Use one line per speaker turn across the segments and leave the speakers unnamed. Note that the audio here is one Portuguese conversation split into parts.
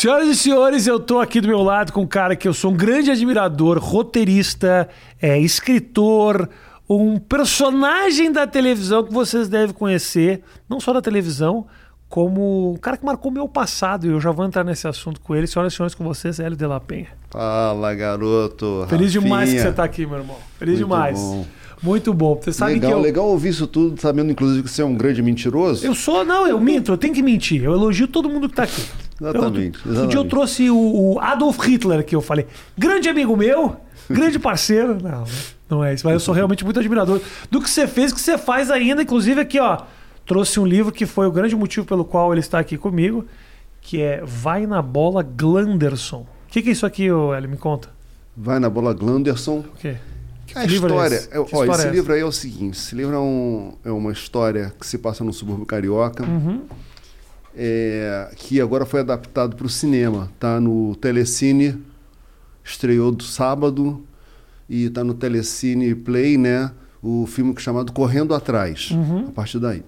Senhoras e senhores, eu tô aqui do meu lado com um cara que eu sou um grande admirador, roteirista, é, escritor, um personagem da televisão que vocês devem conhecer, não só da televisão, como um cara que marcou meu passado, e eu já vou entrar nesse assunto com ele. Senhoras e senhores, com vocês, Hélio de la Penha.
Fala, garoto.
Feliz
Rafinha.
demais que você tá aqui, meu irmão. Feliz
Muito
demais.
bom.
Muito bom. Você sabe
legal,
que eu...
legal ouvir isso tudo, sabendo inclusive que você é um grande mentiroso.
Eu sou, não, eu minto, eu tenho que mentir. Eu elogio todo mundo que tá aqui.
Exatamente,
Eu, um dia eu
exatamente.
trouxe o, o Adolf Hitler que eu falei. Grande amigo meu, grande parceiro. Não, não é isso. Mas eu sou realmente muito admirador do que você fez, que você faz ainda. Inclusive aqui, ó, trouxe um livro que foi o grande motivo pelo qual ele está aqui comigo, que é Vai na Bola Glanderson. O que, que é isso aqui, Hélio? Me conta.
Vai na bola Glanderson.
O quê?
A
Que livro é
história.
esse?
é- ó,
história
esse
é
livro aí é o seguinte: esse livro é, um- é uma história que se passa no subúrbio carioca,
Uhum.
É, que agora foi adaptado para o cinema. Tá no Telecine, estreou do sábado, e tá no Telecine Play, né? O filme é chamado Correndo Atrás,
Uhum.
a partir daí.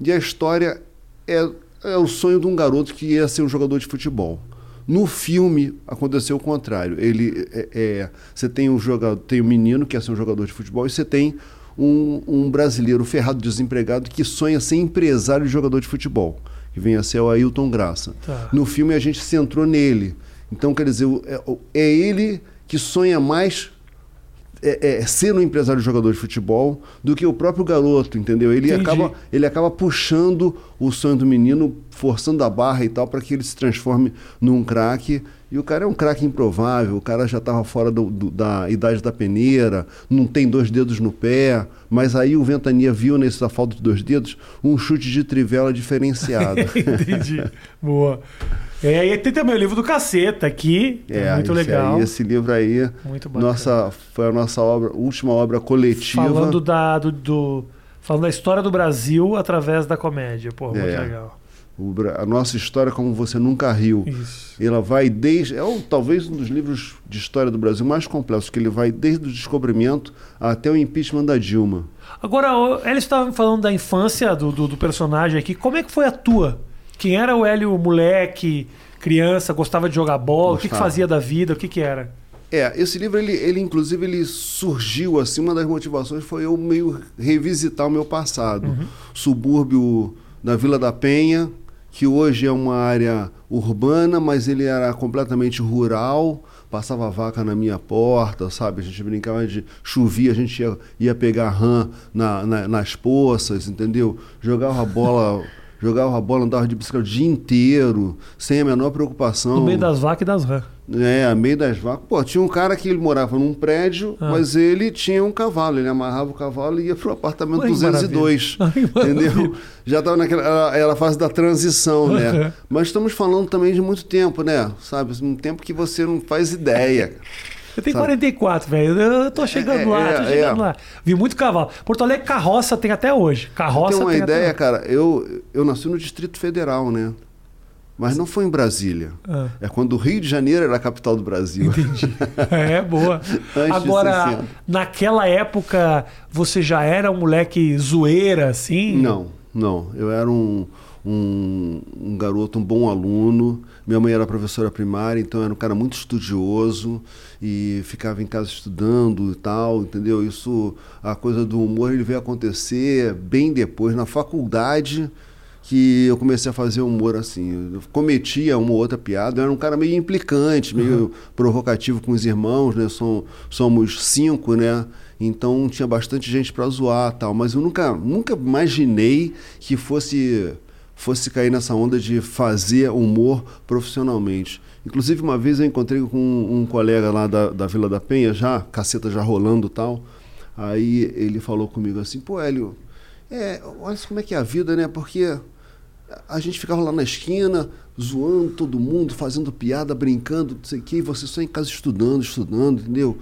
E a história é, é o sonho de um garoto que ia ser um jogador de futebol. No filme aconteceu o contrário. Ele é, é- você tem um jogador, tem um menino que ia ser um jogador de futebol e você tem um, um brasileiro ferrado, desempregado que sonha ser empresário e jogador de futebol, que vem a ser o Ailton Graça.
Tá.
No filme a gente centrou nele. Então quer dizer, é, é ele que sonha mais é, é, ser um empresário jogador de futebol do que o próprio garoto, entendeu? Ele
Entendi.
acaba, ele acaba puxando o sonho do menino, forçando a barra e tal, para que ele se transforme num craque. E o cara é um craque improvável, o cara já estava fora do- do- da idade da peneira, não tem dois dedos no pé, mas aí o Ventania viu nessa falta de dois dedos um chute de trivela diferenciado.
Entendi. Boa. É, e tem também o livro do Caceta aqui. que É, muito legal.
aí, esse livro aí,
Muito bacana.
nossa, foi a nossa obra, última obra coletiva.
Falando da, do, do- falando da história do Brasil através da comédia. Pô, muito
É.
legal.
O a nossa história como você nunca riu.
Isso.
Ela vai desde. É o- talvez um dos livros de história do Brasil mais complexos, que ele vai desde o descobrimento até o impeachment da Dilma.
Agora, o- eles estavam falando da infância do, do, do personagem aqui. Como é que foi a tua? Quem era o Hélio moleque, criança, gostava de jogar bola? O que, que
Gostava.
fazia da vida? O que, que era?
É, esse livro, ele, ele inclusive, ele surgiu assim, uma das motivações foi eu meio revisitar o meu passado. Subúrbio da Vila da Penha, que hoje é uma área urbana, mas ele era completamente rural, passava vaca na minha porta, sabe? A gente brincava de chovia, a gente ia, ia pegar rã na, na- nas poças, entendeu? Jogava bola... Jogava bola, andava de bicicleta o dia inteiro, sem a menor preocupação.
No meio das vacas e das rãs.
É, a meio das vacas. Pô, tinha um cara que ele morava num prédio,
Ah.
mas ele tinha um cavalo. Ele amarrava o cavalo e ia pro apartamento
Ai, que
202.
maravilha. Ai,
entendeu? Já estava naquela era- a fase da transição,
Uhum.
né? Mas estamos falando também de muito tempo, né? Sabe? Um tempo que você não faz ideia.
Eu tenho
Sabe?
44, velho. Eu tô chegando
É,
lá,
é,
tô chegando
é.
lá. Vi muito cavalo. Porto Alegre, carroça tem até hoje. Carroça
Tem uma
tem
ideia, cara. Eu, eu nasci no Distrito Federal, né? Mas não foi em Brasília.
Ah.
É quando o Rio de Janeiro era a capital do Brasil.
Entendi. É, boa. Agora,
60.
naquela época, você já era um moleque zoeira, assim?
Não, não. Eu era um, um, um garoto, um bom aluno. Minha mãe era professora primária, então eu era um cara muito estudioso e ficava em casa estudando e tal, entendeu? Isso, a coisa do humor, ele veio acontecer bem depois, na faculdade, que eu comecei a fazer humor assim. Eu cometia uma ou outra piada, eu era um cara meio implicante, meio provocativo com os irmãos, né? Som- somos cinco, né? Então tinha bastante gente para zoar tal, mas eu nunca, nunca imaginei que fosse fosse cair nessa onda de fazer humor profissionalmente. Inclusive uma vez eu encontrei com um, um colega lá da, da Vila da Penha, já caceta já rolando tal. Aí ele falou comigo assim, pô Hélio, é, olha como é que é a vida, né? Porque a gente ficava lá na esquina, zoando todo mundo, fazendo piada, brincando, não sei o quê, e você só em casa estudando, estudando, entendeu?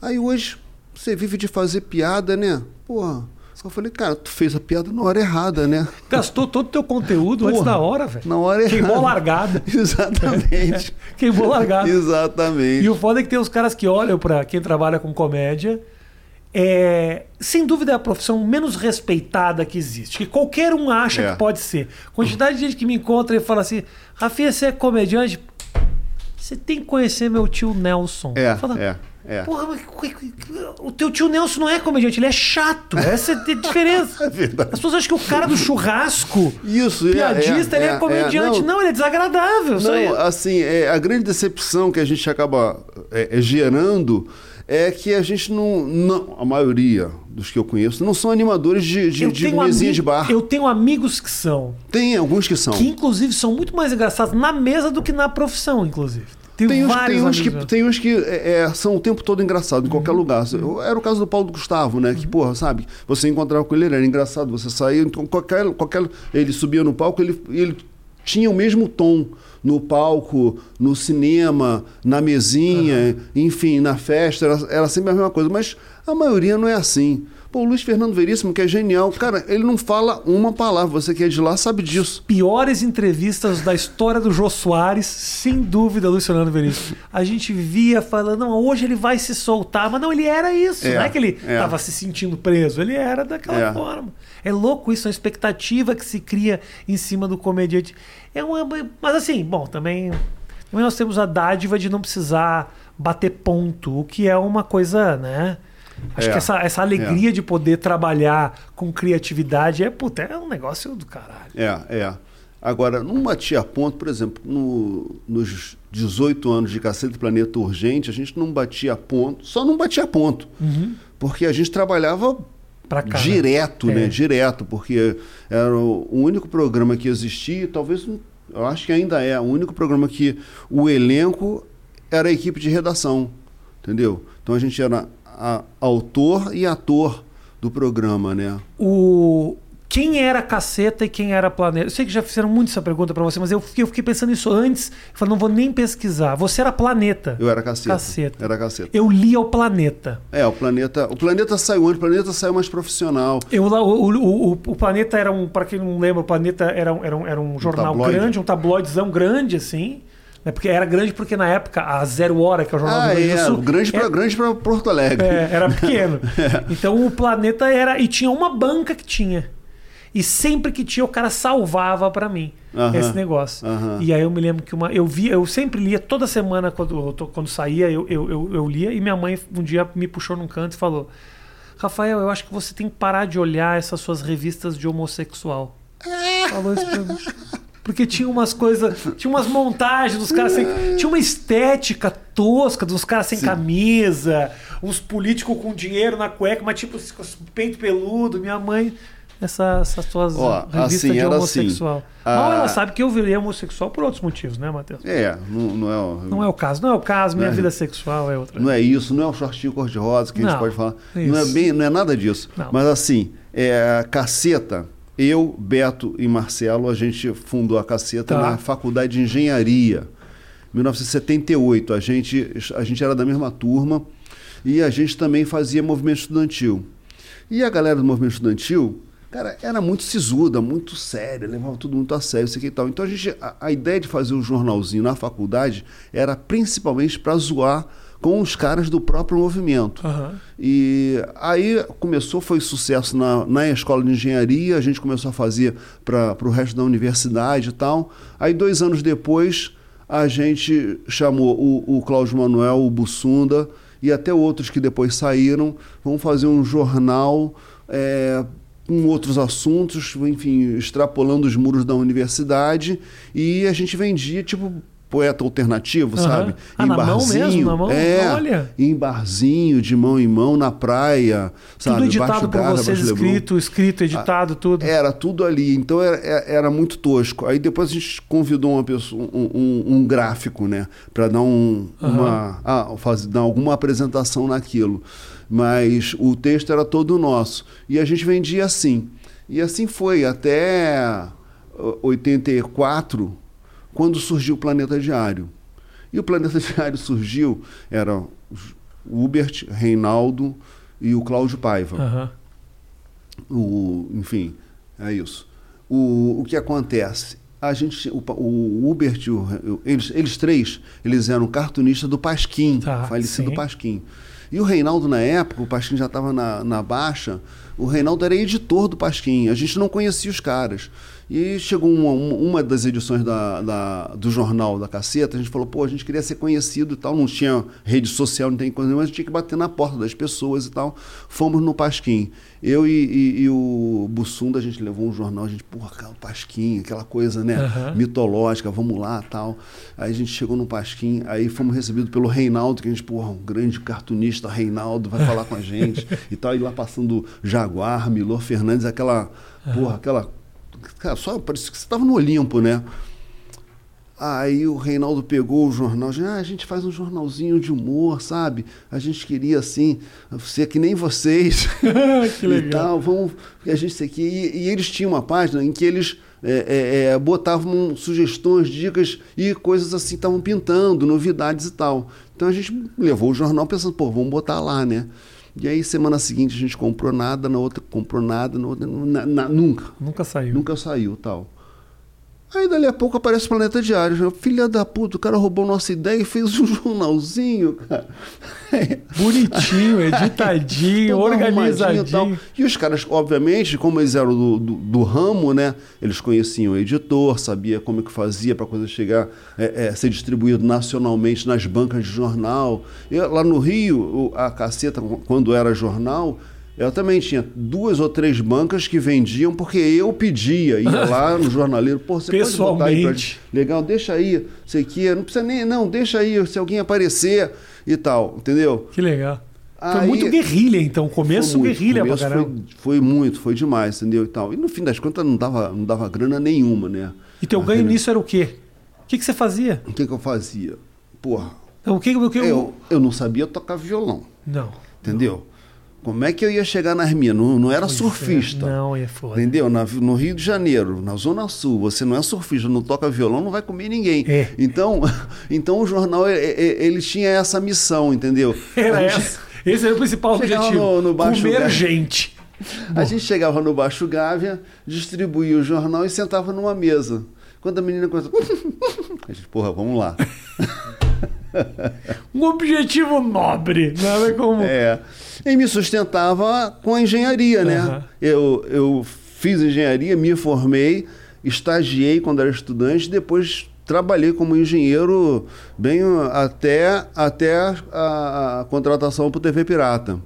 Aí hoje você vive de fazer piada, né? Porra. Só falei, cara, tu fez a piada na hora errada, né?
Gastou todo o teu conteúdo antes
Porra,
da hora, velho.
Na hora errada.
Queimou a largada.
Exatamente.
Queimou a largada.
Exatamente.
E o foda é que tem os caras que olham pra quem trabalha com comédia. É, sem dúvida é a profissão menos respeitada que existe. Que qualquer um acha
É.
que pode ser. Quantidade de gente que me encontra e fala assim: Rafinha, você é comediante? Você tem que conhecer meu tio Nelson.
É, é, é.
Porra, mas o teu tio Nelson não é comediante, ele é chato. Essa é a diferença.
É verdade.
As pessoas acham que o cara do churrasco,
Isso, é,
piadista,
é,
ele é,
é,
comediante.
é,
não, ele é desagradável.
Não, assim, é, a grande decepção que a gente acaba é, é, gerando é que a gente não, não. A maioria dos que eu conheço não são animadores de, de, de mesinha de bar.
Eu tenho amigos que são.
Tem alguns que são.
Que inclusive são muito mais engraçados na mesa do que na profissão, inclusive. Tenho
Tem uns,
vários
tem uns que, tem uns que é, é, são o tempo todo engraçado em qualquer
Uhum.
lugar. Eu- Era o caso do Paulo Gustavo, né? Que, porra, sabe? Você encontrava com ele, ele era engraçado. Você saía, então qualquer, qualquer. Ele subia no palco, ele, ele tinha o mesmo tom no palco, no cinema, na mesinha, enfim, na festa. Era, era sempre a mesma coisa. Mas a maioria não é assim. Pô, o Luiz Fernando Veríssimo, que é genial, cara, ele não fala uma palavra. Você que é de lá sabe disso.
piores entrevistas da história do Jô Soares, sem dúvida, Luiz Fernando Veríssimo. A gente via falando, não, hoje ele vai se soltar, mas não, ele era isso.
É,
não é que ele
é.
estava se sentindo preso, ele era daquela
É.
forma. É louco isso, a expectativa que se cria em cima do comediante. É uma, mas assim, bom, também, também nós temos a dádiva de não precisar bater ponto, o que é uma coisa, né? Acho
É,
que essa, essa alegria de poder trabalhar com criatividade é, puta, é um negócio do caralho.
É, é. Agora, não batia ponto, por exemplo, no- nos 18 anos de Cacete Planeta Urgente, a gente não batia ponto, só não batia ponto. Porque a gente trabalhava
Pra cá, né?
direto,
É.
né? Direto, porque era o único programa que existia, talvez, eu acho que ainda é, o único programa que o elenco era a equipe de redação, entendeu? Então a gente era a- autor e ator do programa, né?
o quem era caceta e quem era planeta. Eu sei que já fizeram muito essa pergunta pra você, mas eu fiquei, eu fiquei pensando nisso antes. Eu falei, não vou nem pesquisar. Você era planeta.
Eu era caceta.
Caceta.
Era caceta.
Eu li ao planeta.
É, o planeta. O planeta saiu antes, o planeta saiu mais profissional.
Eu, o, o, o, o planeta era um, para quem não lembra, o planeta era um, era um, era um jornal
tabloide.
grande, um tabloidezão grande assim. Né? Porque era grande porque na época a Zero Hora, que é o jornal
Ah,
do Rio
é,
Sul,
grande pra,
é-
grande pra Porto Alegre.
É, era pequeno. Então o planeta era. E tinha uma banca que tinha. E sempre que tinha, o cara salvava pra mim
Aham,
esse negócio.
aham.
E aí eu me lembro que uma. Eu via, eu sempre lia, toda semana, quando, quando saía, eu, eu, eu, eu lia, e minha mãe um dia me puxou num canto e falou: Rafael, eu acho que você tem que parar de olhar essas suas revistas de homossexual. Falou isso pra mim. Porque tinha umas coisas, tinha umas montagens dos caras sem. Tinha uma estética tosca dos caras sem camisa, uns políticos com dinheiro na cueca, mas tipo peito peludo. Minha mãe, essa, essas suas
Ó,
revistas
assim,
de
era
homossexual.
assim,
Mal
a-
ela sabe que eu virei homossexual por outros motivos, né, Matheus?
É, não, não é. o-
Não é o caso, não é o caso, minha
Não é.
vida sexual é outra.
Não é isso, não é o shortinho cor-de-rosa que a gente
Não,
pode falar. Não é,
isso.
bem, não é nada disso.
Não.
Mas assim, é, Caceta, eu, Beto e Marcelo, a gente fundou a Caceta
Tá.
na Faculdade de Engenharia. 1978. A gente, a gente era da mesma turma e a gente também fazia movimento estudantil. E a galera do movimento estudantil, cara, era muito sisuda, muito séria, levava tudo muito a sério, isso aqui e tal. Então a gente, a, a ideia de fazer um jornalzinho na faculdade era principalmente para zoar com os caras do próprio movimento.
Aham.
E aí começou, foi sucesso na, na escola de engenharia, a gente começou a fazer para o resto da universidade e tal. Aí, dois anos depois, a gente chamou o, o Cláudio Manuel, o Bussunda e até outros que depois saíram. Vamos fazer um jornal é, com outros assuntos, enfim, extrapolando os muros da universidade. E a gente vendia, tipo. Poeta alternativo,
Aham.
sabe?
Ah, na mão mesmo? Na mão?
É,
Olha.
em barzinho, de mão em mão, na praia, sabe?
Tudo editado por vocês, escrito, escrito, editado, tudo.
Era tudo ali, então era, era- muito tosco. Aí depois a gente convidou uma pessoa, um, um- um gráfico, né, para dar um, uma, ah, fazer, dar alguma apresentação naquilo. Mas o texto era todo nosso e a gente vendia assim. E assim foi até ó, 84, quando surgiu o Planeta Diário. E o Planeta Diário surgiu, era Hubert, Reinaldo e o Cláudio Paiva.
Aham.
O, enfim, é isso. O, o que acontece? A gente, o, o Hubert, e o, eles, eles três, eles eram cartunistas do Pasquim,
Tá,
falecido
sim.
Pasquim. E o Reinaldo, na época, o Pasquim já estava na, na baixa, o Reinaldo era editor do Pasquim, a gente não conhecia os caras. E chegou uma, uma das edições da, da, do jornal da Caceta, a gente falou, pô, a gente queria ser conhecido e tal, não tinha rede social, não tem coisa nenhuma, a gente tinha que bater na porta das pessoas e tal. Fomos no Pasquim. Eu e, e, e o Bussunda, a gente levou um jornal, a gente, porra, aquela Pasquim, aquela coisa, né,
Aham.
mitológica, vamos lá tal. Aí a gente chegou no Pasquim, aí fomos recebidos pelo Reinaldo, que a gente, porra, um grande cartunista, Reinaldo, vai falar com a gente e tal. E lá passando Jaguar, Milor Fernandes, aquela, porra, aquela. Cara, só parecia que você estava no Olimpo, né? Aí o Reinaldo pegou o jornal, disse, ah, a gente faz um jornalzinho de humor, sabe? A gente queria assim, ser que nem vocês.
que
e
legal.
tal, vamos, a gente aqui. E, e eles tinham uma página em que eles é, é, é, botavam sugestões, dicas e coisas assim, estavam pintando, novidades e tal. Então a gente levou o jornal pensando, pô, vamos botar lá, né? E aí, semana seguinte, a gente comprou nada, na outra comprou nada, na outra, na- na- nunca.
Nunca saiu.
Nunca saiu tal. Aí dali a pouco aparece o Planeta Diário. Filha da puta, o cara roubou nossa ideia e fez um jornalzinho, cara.
Bonitinho, editadinho, organizadinho.
e. E os caras, obviamente, como eles eram do, do, do ramo, né? Eles conheciam o editor, sabia como é que fazia para a coisa chegar, é, é, ser distribuído nacionalmente nas bancas de jornal. Lá no Rio, a caceta, quando era jornal, eu também tinha duas ou três bancas que vendiam porque eu pedia, ia lá no jornaleiro, pô, você pode botar aí pra
Pessoalmente.
Legal, deixa aí, sei que não precisa nem, não, deixa aí se alguém aparecer e tal, entendeu?
Que legal. Foi
Aí-
muito guerrilha, então. Começo
muito,
guerrilha
começo
pra caramba.
foi, foi muito, foi demais, entendeu? E, tal. e no fim das contas não dava, não dava grana nenhuma, né?
E teu
A
ganho
grana-
nisso era o quê? O que, que você fazia?
O que, que eu fazia? Porra,
Então, o que, o que
eu, eu não sabia tocar violão,
Não.
entendeu? Como é que eu ia chegar nas minhas? Não, não era
Pois é,
surfista.
Não, é foda.
Entendeu? Na- no Rio de Janeiro, na Zona Sul, você não é surfista, não toca violão, não vai comer ninguém.
É.
Então, então o jornal ele, ele tinha essa missão, entendeu?
Era
gente-
essa. Esse era o principal objetivo.
no- no baixo
Comer
lugar.
gente.
A gente chegava no Baixo Gávea, distribuía o jornal e sentava numa mesa. Quando a menina começou. A gente, porra, vamos lá.
Um objetivo nobre. Nada como.
É. E me sustentava com a engenharia, né?
Aham.
Eu, eu fiz engenharia, me formei, estagiei quando era estudante, depois trabalhei como engenheiro bem até, até a, a contratação para o TV Pirata.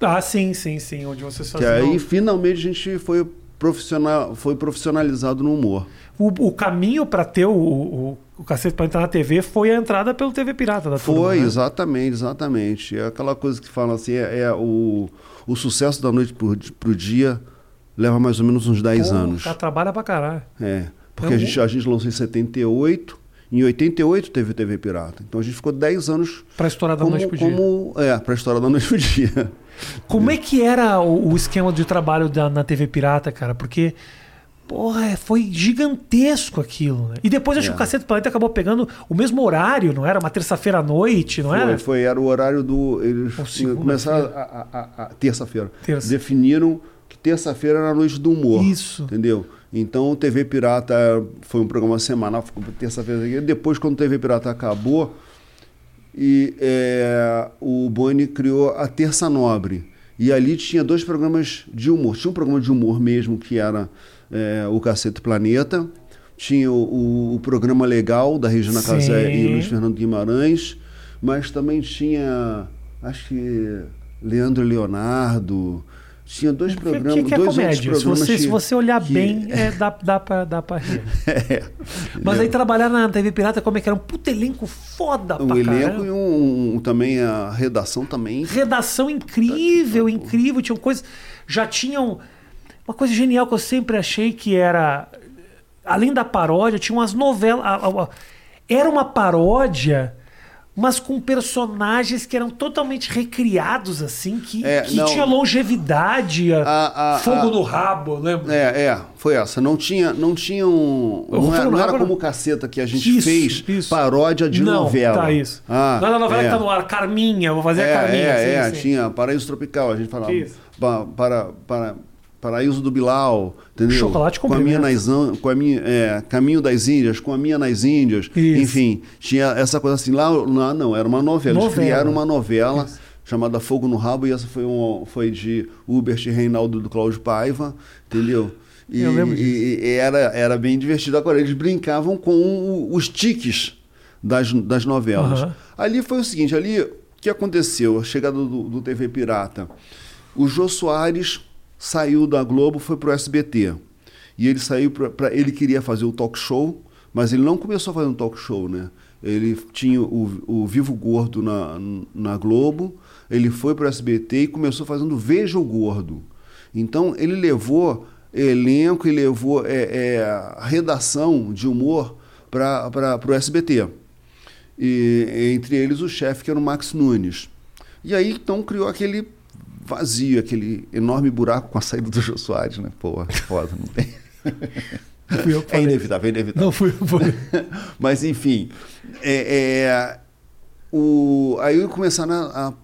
Ah, sim, sim, sim. Onde vocês
Que
faziam.
aí finalmente a gente foi, profissional, foi profissionalizado no humor.
O, o caminho pra ter o, o, o cacete pra entrar na TV foi a entrada pelo TV Pirata da turma,
Foi,
né?
exatamente, exatamente. É aquela coisa que fala assim, é, é o, o sucesso da noite pro, pro dia leva mais ou menos uns 10
Pô,
anos.
O cara trabalha pra caralho.
É, porque
Então,
a, gente, a gente lançou em 78, em 88 teve TV Pirata. Então a gente ficou 10 anos
Pra estourar da
como,
noite pro dia.
como é, para a história da noite pro dia.
Como é que era o, o esquema de trabalho da, na TV Pirata, cara? Porque, porra, é, foi gigantesco aquilo, né? E depois acho
É.
que o Cacete do Planeta acabou pegando o mesmo horário, não era? Uma terça-feira à noite, não
foi,
era?
foi, era o horário do. Eles começaram a, a- a- a- terça-feira.
Terça.
Definiram que terça-feira era a noite do humor.
Isso.
Entendeu? Então o TV Pirata foi um programa semanal, ficou terça-feira. Depois, quando o TV Pirata acabou, e é, o Boni criou a Terça Nobre. E ali tinha dois programas de humor. Tinha um programa de humor mesmo, que era é, o Cacete Planeta. Tinha o, o- o programa legal da Regina
Sim.
Casé e Luiz Fernando Guimarães. Mas também tinha, acho que Leandro Leonardo. Tinha dois
O que,
programas.
que, que é
dois
comédia? Se você,
que-
se você olhar
que-
bem, é, dá, dá, pra, dá pra rir.
É,
Mas aí trabalhar na TV Pirata, como é que era? Um puto elenco foda
o
pra
elenco
caramba.
e um, um- também a redação também.
Redação incrível, incrível. Tinham coisas. Já tinham. Uma coisa genial que eu sempre achei que era. Além da paródia, tinha umas novelas. a- a- a- Era uma paródia, mas com personagens que eram totalmente recriados, assim, que,
É,
que
não.
tinha longevidade, a-
A-
fogo
a-
no rabo, lembra?
É, é, foi essa. Não tinha, não tinha um. Não era, não era como caceta que a gente
Isso,
fez
isso.
paródia de novela.
Tá, isso.
Ah,
não novela
é.
que tá no ar, Carminha, vou fazer
É,
a Carminha.
é,
sim,
é,
sim.
tinha Paraíso Tropical, a gente falava.
Isso.
Pa- para, para, Paraíso do Bilal, entendeu?
Chocolate com
com a minha nas, com a minha é, Caminho das Índias, com a minha nas Índias.
Isso.
Enfim, tinha essa coisa assim. Lá, lá não, era uma novela. Eles
Novela.
criaram uma novela chamada Fogo no Rabo, e essa foi, um, foi de Hubert e Reinaldo do Cláudio Paiva, entendeu? E,
Eu lembro disso.
e- e era, era bem divertido. Agora, eles brincavam com os tiques das, das novelas.
Aham.
Ali foi o seguinte, ali, o que aconteceu? A chegada do, do TV Pirata. O Jô Soares saiu da Globo, foi pro SBT. E ele saiu para ele queria fazer o talk show, mas ele não começou a fazer um talk show, né? Ele tinha o, o Vivo Gordo na, na Globo, ele foi para o SBT e começou fazendo Veja o Gordo. Então ele levou elenco e levou é, é, redação de humor para o SBT. E entre eles o chefe que era o Max Nunes. E aí então criou aquele vazio, aquele enorme buraco com a saída do Jô Soares, né? Pô, foda, não tem.
Eu
É
falei.
inevitável, é inevitável.
Não, fui eu. Fui.
Mas enfim, é, é, o, aí começaram a, a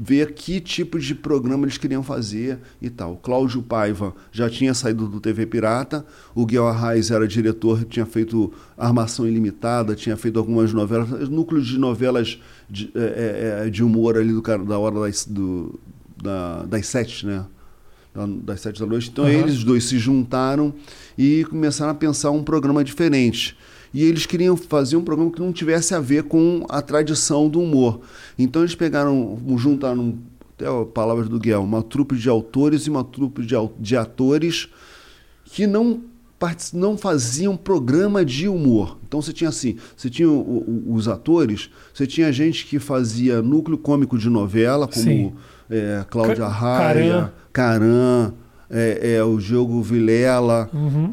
ver que tipo de programa eles queriam fazer e tal. Cláudio Paiva já tinha saído do TV Pirata, o Guel Arraes era diretor, tinha feito Armação Ilimitada, tinha feito algumas novelas, núcleo de novelas de, é, é, de humor ali do, cara- da hora do, da- das sete, né? Da- das sete da noite. Então
Aham.
eles dois se juntaram e começaram a pensar um programa diferente. E eles queriam fazer um programa que não tivesse a ver com a tradição do humor. Então eles pegaram, juntaram, até a palavra do Guel, uma trupe de autores e uma trupe de, de atores que não não faziam programa de humor. Então você tinha assim, você tinha o- o- os atores, você tinha gente que fazia núcleo cômico de novela, como
Sim.
É, Cláudia
Ca-
Raia, Caran, é, é, o Diogo Vilela,
Uhum.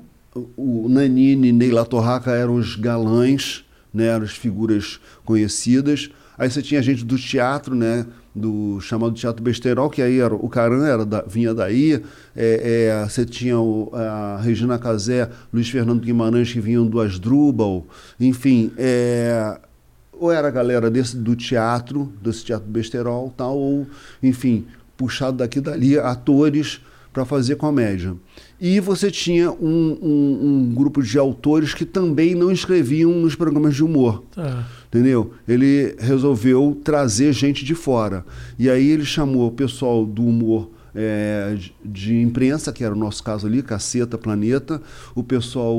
o Nanini e Neila Torraca eram os galãs, né, eram as figuras conhecidas. Aí você tinha gente do teatro, né, do chamado Teatro Besterol, que aí era, o Caran era da- vinha daí. É, é, você tinha o- a Regina Casé, Luiz Fernando Guimarães, que vinham do Asdrubal. Enfim, é, ou era a galera desse, do teatro, desse teatro besterol, tal, ou, enfim, puxado daqui e dali, atores para fazer comédia. E você tinha um, um- um grupo de autores que também não escreviam nos programas de humor.
Tá.
Entendeu? Ele resolveu trazer gente de fora. E aí ele chamou o pessoal do humor é, de, imprensa, que era o nosso caso ali, Caceta, Planeta, o pessoal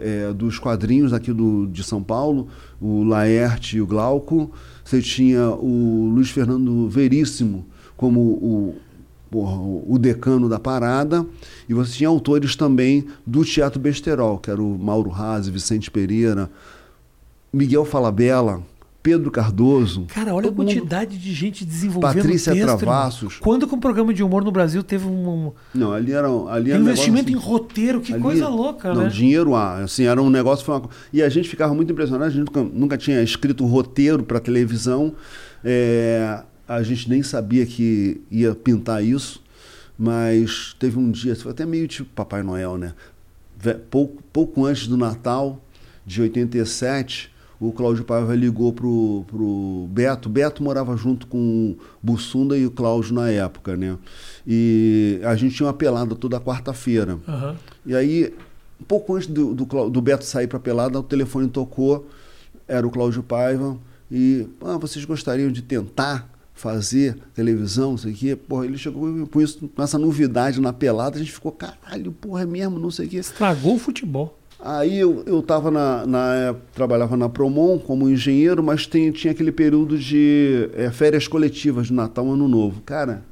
é, dos quadrinhos aqui do, de São Paulo, o Laerte e o Glauco. Você tinha o Luiz Fernando Veríssimo como o, porra, o decano da parada. E você tinha autores também do Teatro Besterol, que era o Mauro Razzi, Vicente Pereira, Miguel Falabella, Pedro Cardoso.
Cara, olha a
todo mundo.
quantidade de gente desenvolvendo
Patrícia
texto,
Travassos.
irmão. Quando que um programa de humor no Brasil teve um,
Não, ali era, ali era um
investimento
negócio
em roteiro? Que
Ali-
coisa louca,
não,
né?
dinheiro há. Assim, era um negócio. Foi uma E a gente ficava muito impressionado. A gente nunca, nunca tinha escrito roteiro para televisão. É, a gente nem sabia que ia pintar isso. Mas teve um dia, foi até meio tipo Papai Noel, né? Pouco, pouco antes do Natal de 87, o Cláudio Paiva ligou pro, pro Beto. Beto morava junto com o Bussunda e o Cláudio na época, né? E a gente tinha uma pelada toda quarta-feira.
Aham.
E aí, um pouco antes do, do, do Beto sair para pelada, o telefone tocou, era o Cláudio Paiva, e ah, vocês gostariam de tentar fazer televisão, não sei o quê. Porra, ele chegou com isso, com essa novidade na pelada, a gente ficou, caralho, porra, é mesmo, não sei o quê.
Estragou o futebol.
Aí eu, eu tava na, na época, trabalhava na Promon como engenheiro, mas tem, tinha aquele período de eh, férias coletivas de Natal, Ano Novo. Cara,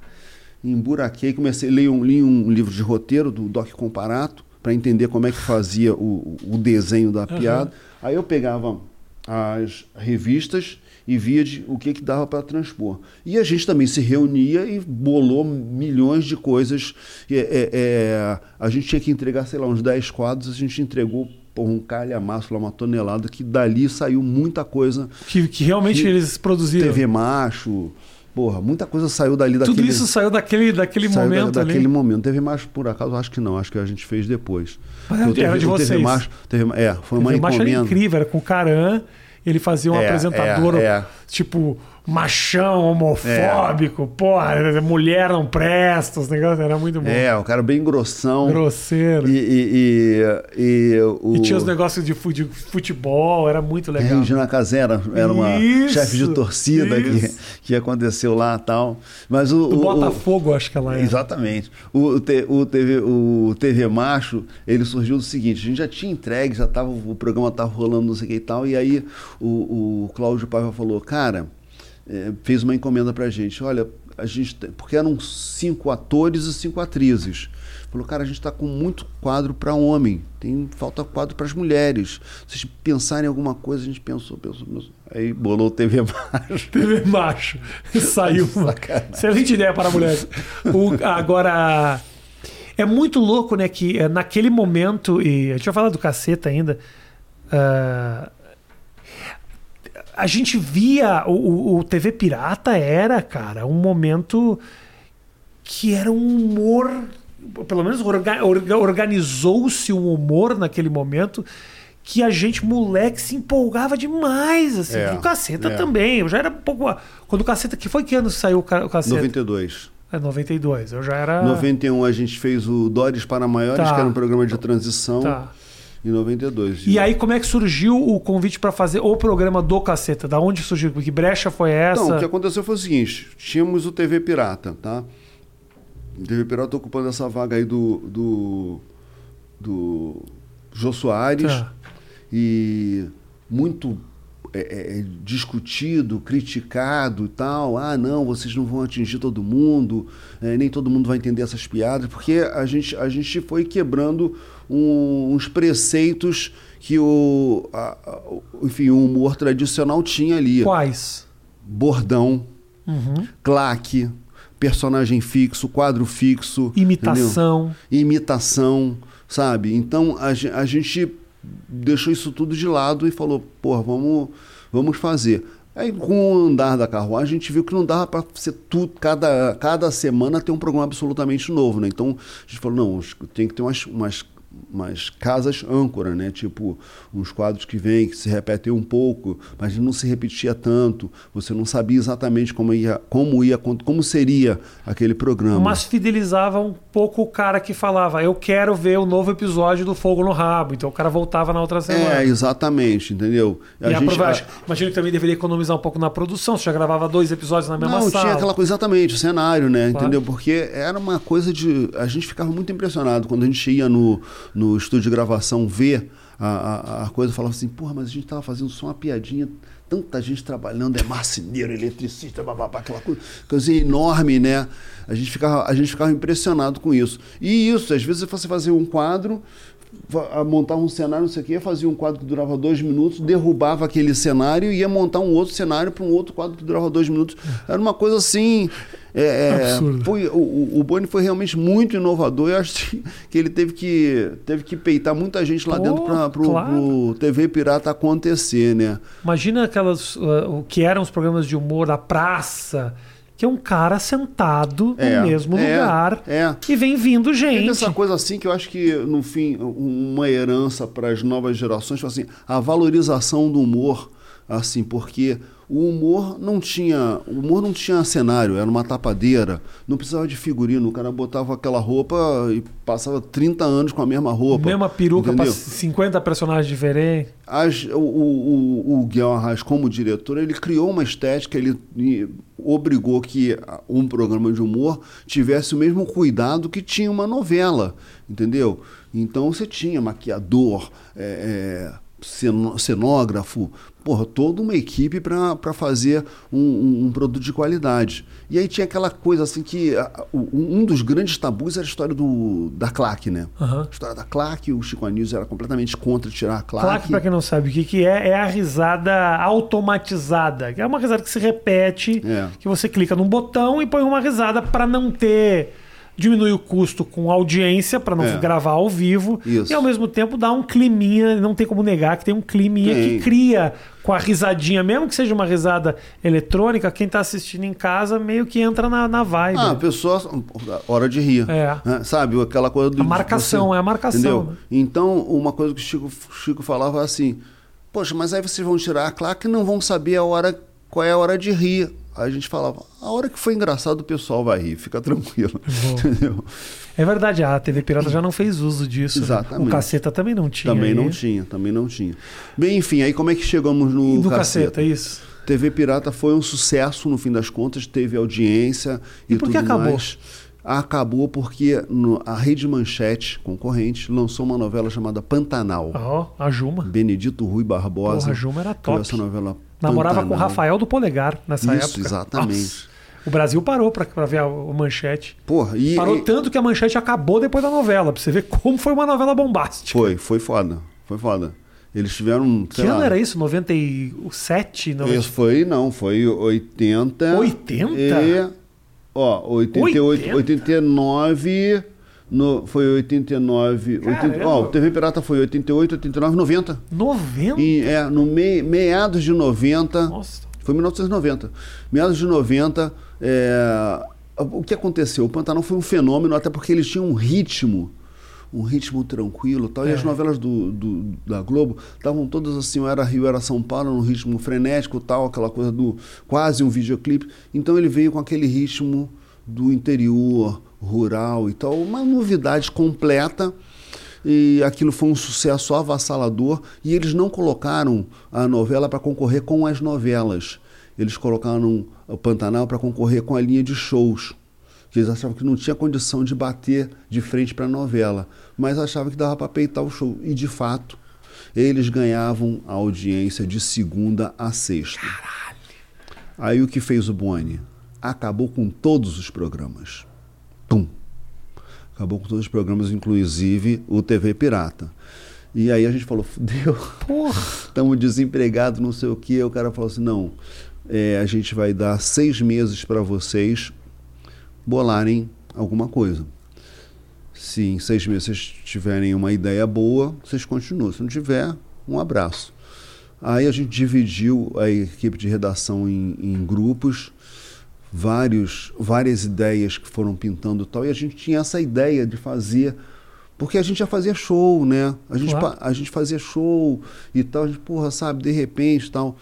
emburaquei, comecei a ler um, li um livro de roteiro do Doc Comparato para entender como é que fazia o, o desenho da piada. Aí eu pegava as revistas e via de, o que, que dava para transpor. E a gente também se reunia e bolou milhões de coisas. É, é, é, a gente tinha que entregar, sei lá, uns 10 quadros, a gente entregou por um calhamaço, lá, uma tonelada, que dali saiu muita coisa.
Que, que realmente
Que
eles produziram.
TV Macho, porra, muita coisa saiu dali daquele...
Tudo isso saiu daquele, daquele
saiu da-
momento
daquele
ali.
momento. TV Macho, por acaso, acho que não, acho que a gente fez depois.
Mas era de
o
vocês.
Macho, TV, é, foi uma
Macho era
encomenda.
incrível, era com o Caran, ele fazia um
É,
apresentador,
é, é.
tipo, machão, homofóbico, porra, mulher não presta, os negócios, era muito bom.
É, o cara bem grossão.
Grosseiro.
E, e, e, e o...
Tinha os negócios de fu- de futebol, era muito legal.
Regina Casera era uma
Isso,
chefe de torcida que,
isso.
que aconteceu lá e tal. Mas o,
Do
o- o-
Botafogo, acho que ela era.
Exatamente. O, o, o TV, o TV Macho, ele surgiu do seguinte, a gente já tinha entregue, já tava, o programa estava rolando, não sei o que e tal, e aí o, o Cláudio Paiva falou, cara, eh, fez uma encomenda pra gente, olha, a gente, tem- porque eram cinco atores e cinco atrizes. Falou, cara, a gente está com muito quadro para homem, tem falta quadro para as mulheres. Se vocês pensarem em alguma coisa, a gente pensou, pensou, pensou. Aí bolou o TV Macho.
TV macho. Saiu uma
Sacanagem.
excelente ideia para mulheres. O- agora, é muito louco, né, que eh, naquele momento, e a gente vai falar do caceta ainda, ah, a gente via o, o- TV Pirata era, cara, um momento que era um humor, pelo menos orga- orga- organizou-se um humor naquele momento que a gente, moleque, se empolgava demais, assim.
É,
o Caceta
é.
também. Eu já era um pouco... Quando o Caceta... Que foi que ano saiu o Caceta?
92.
É 92. Eu já era...
91 a gente fez o Dores para Maiores,
Tá.
que era um programa de transição.
Tá.
Em 92.
E aí, como é que surgiu o convite para fazer o programa do Caceta? Da onde surgiu? Que brecha foi essa?
Então, o que aconteceu foi o seguinte: tínhamos o TV Pirata, tá? O TV Pirata ocupando essa vaga aí do. do. do Jô Soares.
Tá.
E muito é, é, discutido, criticado e tal. Ah, não, vocês não vão atingir todo mundo, é, nem todo mundo vai entender essas piadas, porque a gente, a gente foi quebrando um- uns preceitos que o, a- enfim, o humor tradicional tinha ali.
Quais?
Bordão,
Uhum.
claque, personagem fixo, quadro fixo. entendeu?
Imitação.
imitação, sabe? Então a, a gente deixou isso tudo de lado e falou, pô, vamos, vamos fazer. Aí com o andar da carruagem a gente viu que não dava para ser tudo, cada, cada semana ter um programa absolutamente novo, né? Então a gente falou, não, tem que ter umas, umas, umas casas âncora, né? Tipo, uns quadros que vêm, que se repetem um pouco, mas não se repetia tanto, você não sabia exatamente como ia, como ia, como seria aquele programa.
Mas fidelizava um pouco o cara que falava, eu quero ver o novo episódio do Fogo no Rabo. Então o cara voltava na outra semana.
É, exatamente, entendeu?
E aprova- Imagino que também deveria economizar um pouco na produção. Você já gravava dois episódios na mesma
Não,
sala.
tinha aquela coisa exatamente, o cenário, né?
Claro.
Entendeu? Porque era uma coisa de. A gente ficava muito impressionado quando a gente ia no, no estúdio de gravação ver a, a, a coisa falava assim, porra, mas a gente tava fazendo só uma piadinha. Tanta gente trabalhando, é marceneiro, eletricista, bababá, aquela coisa, coisa enorme, né? A gente, ficava, a gente ficava impressionado com isso. E isso, às vezes você fazia um quadro, montava um cenário, não sei o quê, fazia um quadro que durava dois minutos, derrubava aquele cenário e ia montar um outro cenário para um outro quadro que durava dois minutos. Era uma coisa assim. é, é, foi, o, o- o Boni foi realmente muito inovador. Eu acho que ele teve que, teve que peitar muita gente lá
Pô,
dentro para o
claro.
TV Pirata acontecer, né?
Imagina aquelas. uh, o que eram os programas de humor da praça, que é um cara sentado
É,
no mesmo
é,
lugar
é.
e vem vindo gente.
essa coisa assim que eu acho que, no fim, uma herança para as novas gerações, tipo assim, a valorização do humor, assim, porque o humor não tinha, o humor não tinha cenário, era uma tapadeira, não precisava de figurino, o cara botava aquela roupa e passava 30 anos com a mesma roupa.
Mesma peruca para
entendeu?
50 personagens diferentes.
As- o, o, o, o Guilherme Arraes, como diretor, ele criou uma estética, ele obrigou que um programa de humor tivesse o mesmo cuidado que tinha uma novela, entendeu? Então você tinha maquiador, é, é, cenógrafo, porra, toda uma equipe para fazer um, um- um produto de qualidade. E aí tinha aquela coisa assim que a- um dos grandes tabus era a história do, da claque, né?
Aham.
A história da claque, o Chico Anísio era completamente contra tirar a claque.
Claque, pra quem não sabe o que, que é, é a risada automatizada. É uma risada que se repete,
É.
que você clica num botão e põe uma risada para não ter. Diminui o custo com audiência para não
É.
gravar ao vivo
Isso.
e ao mesmo tempo dá um climinha, não tem como negar que tem um climinha
Tem.
que cria com a risadinha, mesmo que seja uma risada eletrônica, quem tá assistindo em casa meio que entra na, na vibe.
Ah, a pessoa. Hora de rir.
É.
né? Sabe? Aquela coisa do.
A marcação, é a marcação,
Entendeu?
né?
Então, uma coisa que o Chico, Chico falava assim: Poxa, mas aí vocês vão tirar a claque e não vão saber a hora qual é a hora de rir. Aí a gente falava, a hora que foi engraçado o pessoal vai rir, fica tranquilo.
É verdade, a TV Pirata já não fez uso disso. né?
Exatamente.
O Caceta também não tinha.
Também não
aí.
tinha, também não tinha. Bem, enfim, aí como é que chegamos no,
No
caceta?
Caceta, isso.
TV Pirata foi um sucesso no fim das contas, teve audiência e,
E por que acabou?
mais. Acabou porque no- a Rede Manchete, concorrente, lançou uma novela chamada Pantanal.
Ó, a Juma.
Benedito Rui Barbosa.
Porra, a Juma era
criou
top.
essa novela
Namorava com o. Rafael do Polegar nessa
Isso,
época.
exatamente.
Nossa, o Brasil parou pra, pra ver a, a manchete.
Porra, e,
Parou
e-
tanto que a manchete acabou depois da novela, pra você ver como foi uma novela bombástica.
Foi, foi foda. Foi foda. Eles tiveram.
Que ano era isso? 97? 90...
Isso foi, não, foi 80.
80?
E, ó, 88,
80?
89. No, foi 89. 80,
Caramba.
ó, o TV Pirata foi 88, 89, 90.
90?
E, é, no mei, meados de 90.
Nossa.
Foi 1990. Meados de 90, é, o que aconteceu? O Pantanal foi um fenômeno, até porque eles tinham um ritmo, um ritmo tranquilo e tal. E
É.
as novelas do, do- da Globo estavam todas assim, era Rio, era São Paulo, num ritmo frenético tal, aquela coisa do quase um videoclipe. Então ele veio com aquele ritmo do interior, rural e tal, uma novidade completa e aquilo foi um sucesso avassalador e eles não colocaram a novela para concorrer com as novelas. Eles colocaram o Pantanal para concorrer com a linha de shows. Que eles achavam que não tinha condição de bater de frente para a novela, mas achavam que dava para peitar o show. E de fato, eles ganhavam a audiência de segunda a sexta. Aí o que fez o Boni? Acabou com todos os programas. Pum! Acabou com todos os programas, inclusive o TV Pirata. E aí a gente falou, fudeu, estamos desempregados, não sei o quê. O cara falou assim, não, é, a gente vai dar seis meses para vocês bolarem alguma coisa. Se em seis meses vocês tiverem uma ideia boa, vocês continuam. Se não tiver, um abraço. Aí a gente dividiu a equipe de redação em, em grupos, vários, várias ideias que foram pintando tal, e a gente tinha essa ideia de fazer, porque a gente já fazia show, né? A gente,
Claro.
a gente fazia show e tal, a gente, porra, sabe, de repente e tal.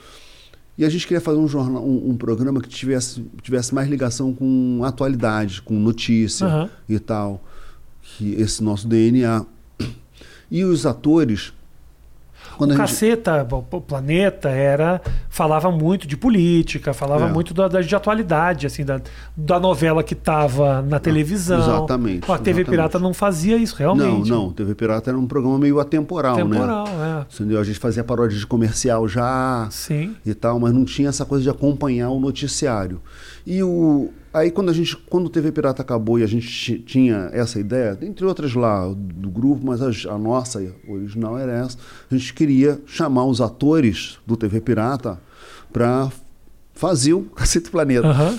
E a gente queria fazer um, jornal, um, um programa que tivesse, tivesse mais ligação com atualidade, com notícia
Aham.
e tal, que esse nosso DNA. E os atores, quando
o
a gente,
Caceta, o Planeta, era falava muito de política, falava
É.
muito da, da- de atualidade, assim, da, da novela que estava na televisão.
exatamente,
A TV
exatamente.
Pirata não fazia isso, realmente.
Não, não, TV Pirata era um programa meio atemporal, né?
Temporal, é.
Entendeu? A gente fazia paródia de comercial já
Sim.
e tal, mas não tinha essa coisa de acompanhar o noticiário. E o aí quando a gente, quando o TV Pirata acabou e a gente ti- tinha essa ideia, entre outras lá do grupo, mas a, a nossa original era essa, a gente queria chamar os atores do TV Pirata para fazer o Cacete Planeta.
Aham.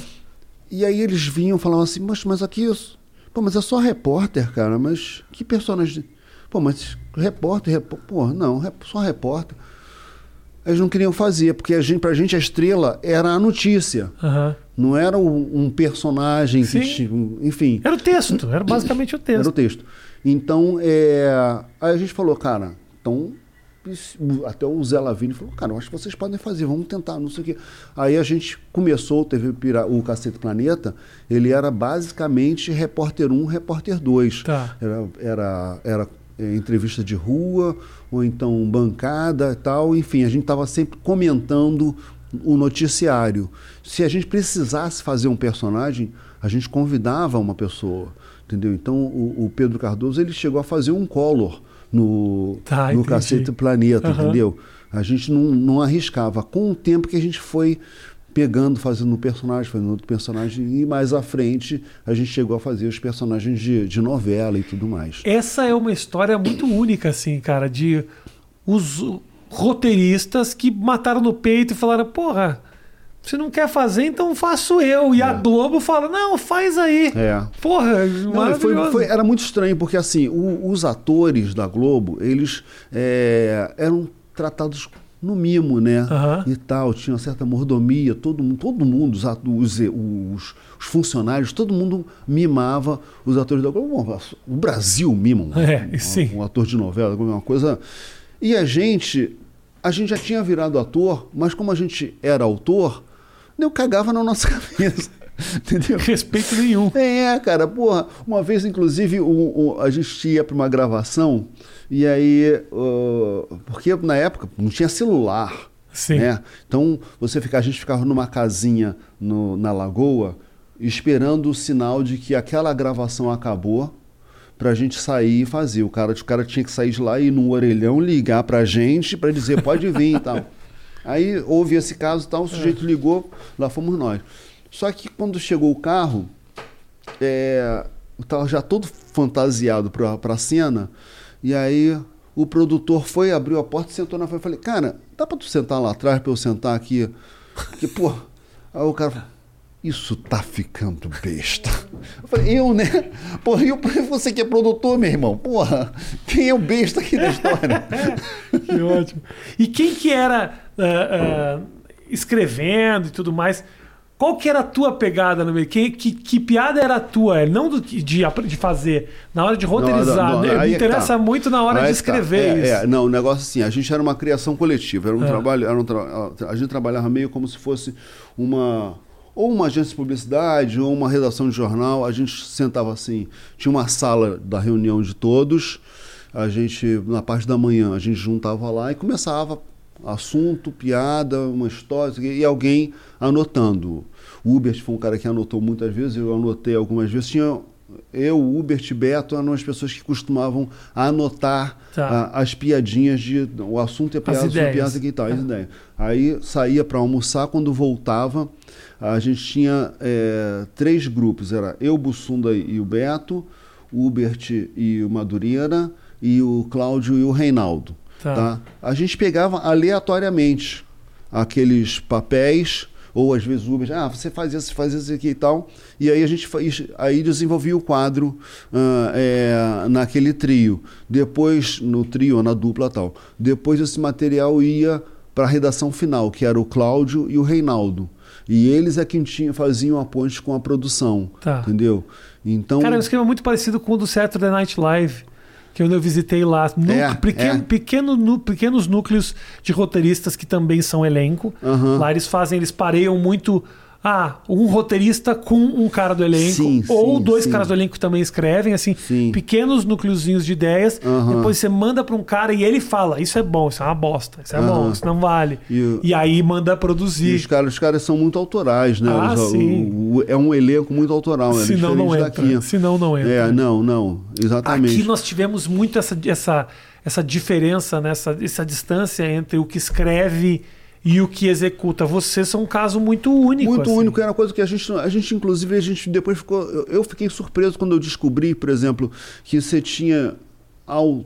E aí eles vinham e falavam assim, mas, mas aqui, isso- pô, mas é só repórter, cara, mas que personagem... Pô, mas repórter, repó- pô, não, só repórter. Eles não queriam fazer, porque a gente, pra gente a estrela era a notícia,
Aham.
Não era um, um personagem que
Sim.
tinha, enfim,
Era o texto, era basicamente o texto.
era o texto. Então, é, aí a gente falou, cara, então até o Zé Lavini falou, cara, eu acho que vocês podem fazer, vamos tentar, não sei o quê. Aí a gente começou, teve o Pira- o Cacete Planeta, ele era basicamente repórter 1, repórter 2.
Tá.
Era, era, era é, entrevista de rua, ou então bancada e tal, enfim, a gente estava sempre comentando o noticiário. Se a gente precisasse fazer um personagem, a gente convidava uma pessoa, entendeu? Então o, o Pedro Cardoso ele chegou a fazer um color no,
Tá,
no. Cacete Planeta,
Aham.
entendeu? A gente não, não arriscava. Com o tempo que a gente foi pegando, fazendo um personagem, fazendo outro personagem, e mais à frente a gente chegou a fazer os personagens de, de novela e tudo mais.
Essa é uma história muito única, assim, cara, de os roteiristas que mataram no peito e falaram, porra, você não quer fazer, então faço eu. E a Globo fala, não, faz aí.
É.
Porra,
Não, foi- foi- era muito estranho, porque assim, o- os atores da Globo, eles é, eram tratados no mimo, né?
Aham.
E tal, tinha uma certa mordomia, todo, mundo- todo mundo, os, os, os- os funcionários, todo mundo mimava os atores da Globo. Bom, O Brasil mima um,
É,
um-
sim.
um ator de novela, uma coisa. E a gente, a gente já tinha virado ator, mas como a gente era autor, Eu cagava na nossa cabeça. Entendeu?
Respeito nenhum.
É, cara, porra. Uma vez, inclusive, o, o, a gente ia para uma gravação e aí. Uh, porque na época não tinha celular.
Sim.
Né? Então você fica, a gente ficava numa casinha no, na lagoa esperando o sinal de que aquela gravação acabou para a gente sair e fazer. O cara, o cara tinha que sair de lá e ir no orelhão ligar para a gente para dizer pode vir e tal. Aí houve esse caso e tal, o sujeito é. ligou, lá fomos nós. Só que quando chegou o carro, é, estava já todo fantasiado para a cena, e aí o produtor foi, abriu a porta e sentou na frente. Eu falei, cara, dá para tu sentar lá atrás para eu sentar aqui? Porque, pô, aí o cara falou, isso tá ficando besta. Eu falei, eu, né? Porra, eu, você que é produtor, meu irmão, porra, quem é o besta aqui da história?
que ótimo. E quem que era uh, uh, escrevendo e tudo mais? Qual que era a tua pegada no meio? Que, que, que piada era a tua? Não do, de, de fazer, na hora de roteirizar. Não, não, não, Me é interessa tá. muito na hora aí de tá. escrever
tá. é,
isso.
É, não, o negócio assim, a gente era uma criação coletiva, era um é. trabalho, era um tra... a gente trabalhava meio como se fosse uma ou uma agência de publicidade ou uma redação de jornal, a gente sentava assim, tinha uma sala da reunião de todos, a gente na parte da manhã a gente juntava lá e começava assunto, piada, uma história, e alguém anotando. O Hubert foi um cara que anotou muitas vezes, eu anotei algumas vezes. Tinha eu, Hubert Beto eram as pessoas que costumavam anotar tá. a, as piadinhas de o assunto é piada,
as
piada e tal, as ideias. Aí saía para almoçar, quando voltava, a gente tinha é, três grupos, era eu, Bussunda e o Beto, o Hubert e o Madureira e o Cláudio e o Reinaldo. Tá. tá. A gente pegava aleatoriamente aqueles papéis, ou às vezes Uber, ah, você faz isso, faz isso aqui e tal. E aí a gente aí desenvolvia o quadro uh, é, naquele trio. Depois, no trio, na dupla tal. Depois esse material ia para a redação final, que era o Cláudio e o Reinaldo. E eles é quem tinha, faziam a ponte com a produção. Tá. Entendeu? Então.
Cara, é um esquema muito parecido com o do Saturday Night Live que eu visitei lá. é, pequeno, é. Pequeno, pequenos núcleos de roteiristas que também são elenco. Uhum. Lá eles fazem, eles pareiam muito ah, um roteirista com um cara do elenco, sim, ou sim, dois sim. caras do elenco também escrevem, assim, pequenos núcleozinhos de ideias. Uhum. Depois você manda para um cara e ele fala: Isso é bom, isso é uma bosta, isso é uhum. bom, isso não vale. E, e, aí manda produzir. E
os caras, os caras são muito autorais, né?
Ah,
os,
sim.
O, o, é um elenco muito autoral, né?
Senão não entra. Daqui. Senão não entra.
É, não, não, exatamente.
Aqui nós tivemos muito essa, essa, essa diferença, né? essa, essa distância entre o que escreve e o que executa. Vocês são um caso muito único.
Muito
assim.
único. Era uma coisa que a gente, a gente, inclusive, a gente depois ficou. Eu fiquei surpreso quando eu descobri, por exemplo, que você tinha. Ao,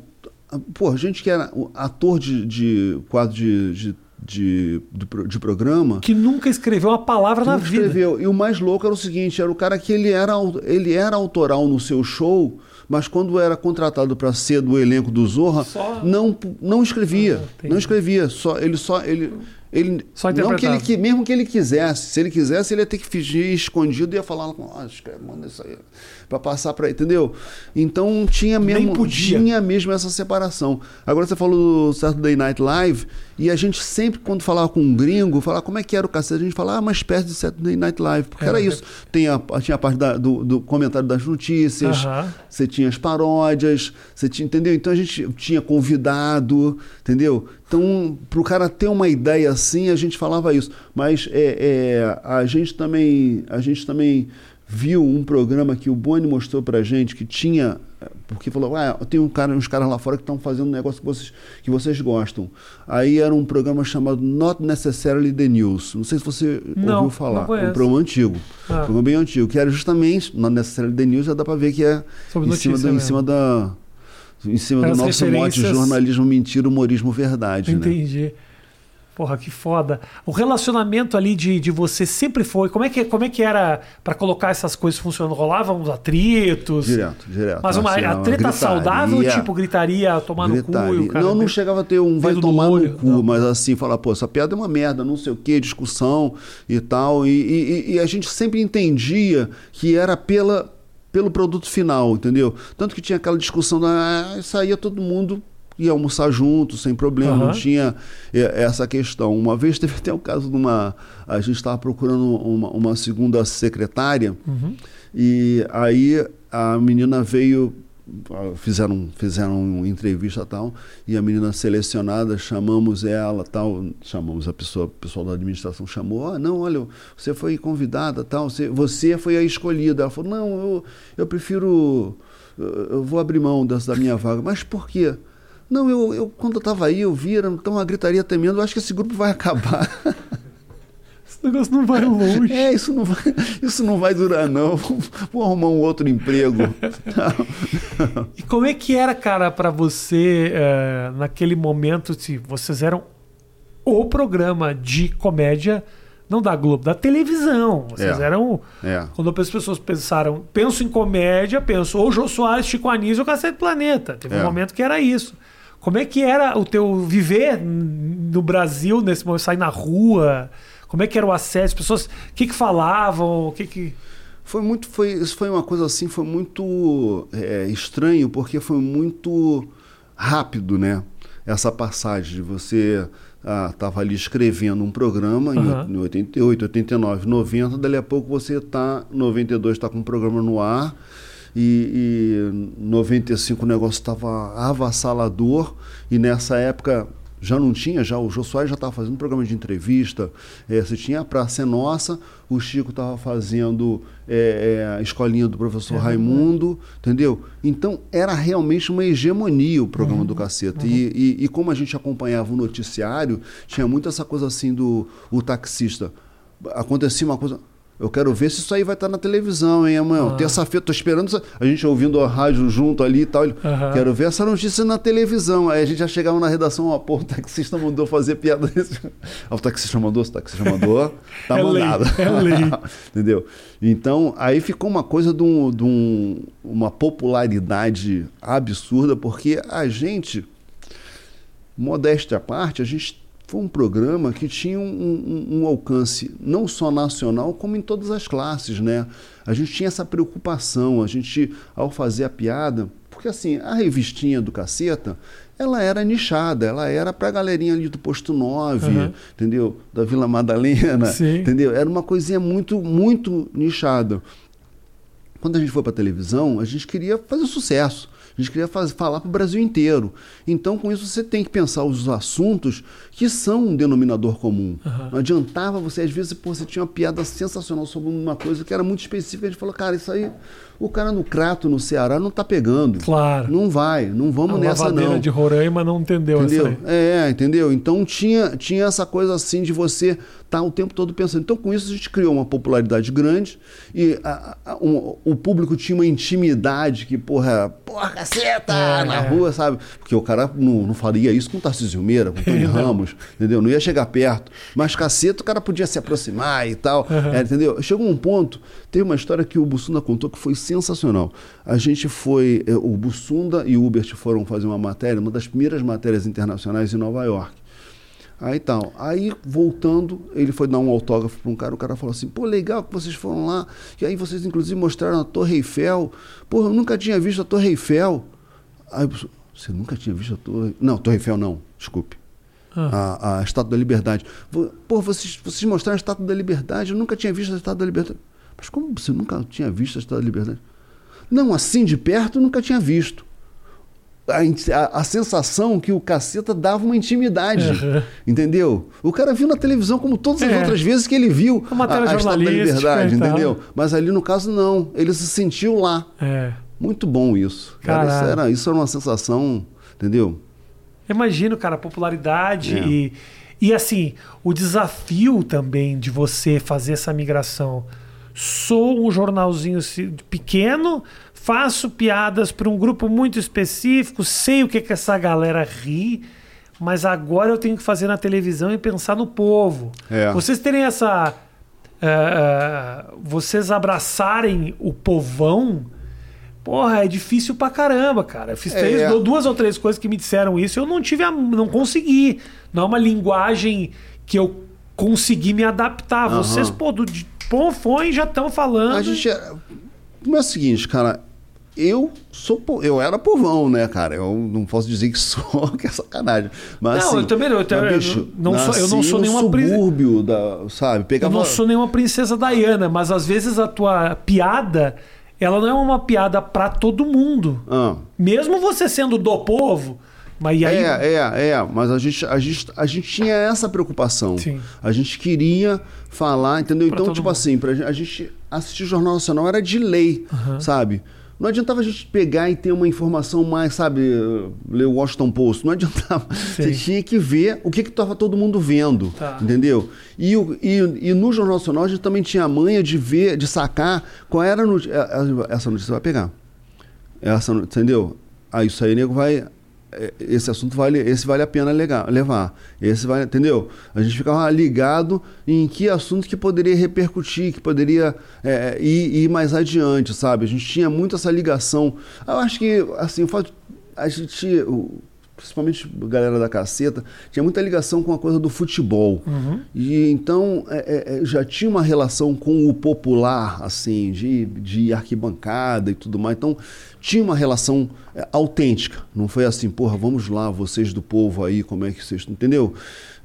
pô, gente que era ator de, de quadro de, de de, de, de, programa.
Que nunca escreveu uma palavra na vida.
Escreveu. E o mais louco era o seguinte: era o cara que ele era, ele era autoral no seu show, mas quando era contratado para ser do elenco do Zorra, só... não, não escrevia. Ah, não escrevia. Só, ele só. Ele, ele, Só não que ele, mesmo que ele quisesse, se ele quisesse, ele ia ter que fingir escondido e ia falar, ah, manda isso aí, para passar para entendeu? Então tinha mesmo, tinha mesmo essa separação. Agora você falou do Saturday Night Live, e a gente sempre, quando falava com um gringo, falava como é que era o cacete, a gente falava, ah, uma espécie de Saturday Night Live, porque é, era isso. É... Tem a, tinha a parte da, do, do, comentário das notícias, uh -huh. você tinha as paródias, você tinha, entendeu? Então a gente tinha convidado, entendeu? Então, para o cara ter uma ideia assim, a gente falava isso. Mas é, é, a gente também, a gente também viu um programa que o Boni mostrou para a gente que tinha, porque falou, ah, tem um cara, uns caras lá fora que estão fazendo um negócio que vocês, que vocês gostam. Aí era um programa chamado Not Necessarily the News. Não sei se você
não,
ouviu falar.
Não
um programa antigo. Ah. Um programa bem antigo, que era justamente Not Necessarily the News, já dá para ver que é em cima, do, em cima da em cima do nosso mote jornalismo mentira, humorismo verdade.
Né? Entendi.
Né?
Porra, que foda. O relacionamento ali de, de você sempre foi. Como é que, como é que era para colocar essas coisas funcionando? Rolavam uns atritos?
Direto, direto.
Mas uma, a treta saudável, tipo, gritaria, tomar gritaria. no cu?
não, não chegava a ter um vai tomar no, no cu, não. mas assim, falar, pô, essa piada é uma merda, não sei o quê, discussão e tal. E, e, e a gente sempre entendia que era pela pelo produto final, entendeu? Tanto que tinha aquela discussão da ah, saía todo mundo ia almoçar junto, sem problema,
Aham.
não tinha é, essa questão. Uma vez teve até o caso de uma. A gente estava procurando uma, uma segunda secretária,
Uhum.
e aí a menina veio. ah, Fizeram, fizeram uma entrevista e tal, e a menina selecionada, chamamos ela tal, chamamos a pessoa, o pessoal da administração chamou, ah, não, olha, você foi convidada tal, você, você foi a escolhida. Ela falou, não, eu, eu prefiro, eu eu vou abrir mão dessa, da minha vaga. Mas por quê? Não, eu, eu quando eu estava aí, eu vi, era então uma gritaria tremenda, eu acho que esse grupo vai acabar.
Esse negócio não vai longe.
É, isso não vai, isso não vai durar, não. Vou arrumar um outro emprego.
E como é que era, cara, pra você eh, naquele momento? Se vocês eram o programa de comédia, não da Globo, da televisão. Vocês
É.
eram.
É.
Quando as pessoas pensaram, penso em comédia, penso ou Jô Soares, Chico Anísio ou Cacete Planeta. Teve um
É.
momento que era isso. Como é que era o teu viver no Brasil nesse momento, sair na rua? Como é que era o acesso? As pessoas, o que que falavam? O que que...
Foi muito, foi, isso foi uma coisa assim, foi muito é, estranho, porque foi muito rápido, né? Essa passagem de você estava ali escrevendo um programa em, em 88, 89, 90, dali a pouco você está, 92 está com um programa no ar, e, e 95 o negócio estava avassalador, e nessa época já não tinha, já o Jô Soares já estava fazendo programa de entrevista, eh, você tinha a Praça é Nossa, o Chico estava fazendo eh, eh, a escolinha do professor
É
Raimundo, entendeu? Então era realmente uma hegemonia o programa
Uhum.
do Caceta. E, e- e como a gente acompanhava o noticiário, tinha muito essa coisa assim do o taxista. Acontecia uma coisa. Eu quero ver se isso aí vai estar na televisão, hein, amanhã.
Ah.
Terça-feira, tô esperando a gente ouvindo a rádio junto ali e tal. Ele,
Aham.
Quero ver essa notícia na televisão. Aí a gente já chegava na redação, ó, pô, o taxista mandou fazer piada desse. O taxista mandou, o taxista mandou, tá
É lei,
mandado.
é lei.
Entendeu? Então, aí ficou uma coisa de, um- de um- uma popularidade absurda, porque a gente, modéstia à parte, a gente foi um programa que tinha um, um- um alcance não só nacional, como em todas as classes, né? A gente tinha essa preocupação, a gente, ao fazer a piada, porque assim, a revistinha do Caceta, ela era nichada, ela era pra galerinha ali do Posto 9,
Aham.
entendeu? Da Vila Madalena,
Sim.
entendeu? Era uma coisinha muito, muito nichada. Quando a gente foi para televisão, a gente queria fazer sucesso. A gente queria faz- falar para o Brasil inteiro. Então, com isso, você tem que pensar os assuntos que são um denominador comum.
Aham.
Não adiantava você, às vezes, pô, você tinha uma piada sensacional sobre uma coisa que era muito específica. A gente falou, cara, isso aí, o cara no Crato, no Ceará, não tá pegando.
Claro.
Não vai, não vamos
a
nessa não.
de Roraima não entendeu
Entendeu?
essa aí.
É, entendeu? Então tinha, tinha essa coisa assim de você estar o tempo todo pensando. Então, com isso, a gente criou uma popularidade grande e a- a- um- o público tinha uma intimidade que, porra, porra, caceta,
É,
na
é.
rua, sabe? Porque o cara não, não faria isso com o Tarcísio Meira, com o Tony. Ramos, entendeu? Não ia chegar perto. Mas caceta, o cara podia se aproximar e tal,
Uhum.
é, entendeu? Chegou um ponto, teve uma história que o Bussunda contou que foi sensacional. A gente foi, eh, o Bussunda e o Hubert foram fazer uma matéria, uma das primeiras matérias internacionais em Nova York. Aí tal. Aí, voltando, ele foi dar um autógrafo para um cara, o cara falou assim, pô, legal que vocês foram lá, e aí vocês inclusive mostraram a Torre Eiffel. Pô, eu nunca tinha visto a Torre Eiffel. Aí, você nunca tinha visto a Torre... Não, Torre Eiffel não, desculpe.
Ah.
A, a Estátua da Liberdade. Pô, vocês, vocês mostraram a Estátua da Liberdade, eu nunca tinha visto a Estátua da Liberdade. Mas como você nunca tinha visto a Estátua da Liberdade? Não, assim de perto nunca tinha visto. A, a- a sensação que o caceta dava uma intimidade.
Uhum.
Entendeu? O cara viu na televisão como todas as
É.
outras vezes que ele viu
Uma matéria
a, a Estátua da Liberdade,
tal.
entendeu? Mas ali no caso não. Ele se sentiu lá.
É.
Muito bom isso. Cara, isso, era, isso era uma sensação, entendeu?
Imagino, cara, a popularidade
É.
e, e assim, o desafio também de você fazer essa migração. Sou um jornalzinho pequeno, faço piadas para um grupo muito específico, sei o que, que essa galera ri, mas agora eu tenho que fazer na televisão e pensar no povo.
É.
Vocês terem essa. eh, vocês abraçarem o povão. Porra, é difícil pra caramba, cara. Eu fiz
É.
três, du- duas ou três coisas que me disseram isso e eu não tive a, não consegui. Não é uma linguagem que eu consegui me adaptar. Vocês, pô, do de Ponfões já estão falando.
A gente. é- Não é o seguinte, cara. eu sou eu era povão, né, cara? Eu não posso dizer que sou, que é sacanagem. Mas,
não,
assim,
eu também não. Eu,
mas, bicho,
não sou, eu não sou nenhuma princesa.
da, sabe? Pegava...
Eu não sou nenhuma princesa Diana, mas às vezes a tua piada, ela não é uma piada pra todo mundo.
Ah.
Mesmo você sendo do povo, mas aí...
É, é, é, mas a gente, a, gente, a gente tinha essa preocupação.
Sim.
A gente queria falar, entendeu?
Pra
então, tipo
mundo.
assim, pra gente, a gente assistir Jornal Nacional era de lei, sabe? Não adiantava a gente pegar e ter uma informação mais, sabe, ler o Washington Post. Não adiantava. Você tinha que ver o que estava todo mundo vendo,
Tá.
entendeu? E, e, e no Jornal Nacional a gente também tinha a manha de ver, de sacar qual era a notícia. Essa notícia vai pegar. Essa, entendeu? Aí isso aí, nego, vai. É, Esse assunto vale, esse vale a pena legar, levar. Esse vale, entendeu? A gente ficava ligado em que assunto que poderia repercutir, que poderia é, ir, ir mais adiante, sabe? A gente tinha muito essa ligação. Eu acho que, assim, o fato a gente, principalmente a galera da caceta, tinha muita ligação com a coisa do futebol. E então é, é, é, já tinha uma relação com o popular, assim, de, de arquibancada e tudo mais. Então tinha uma relação é, autêntica. Não foi assim, porra, vamos lá, vocês do povo aí, como é que vocês. Entendeu?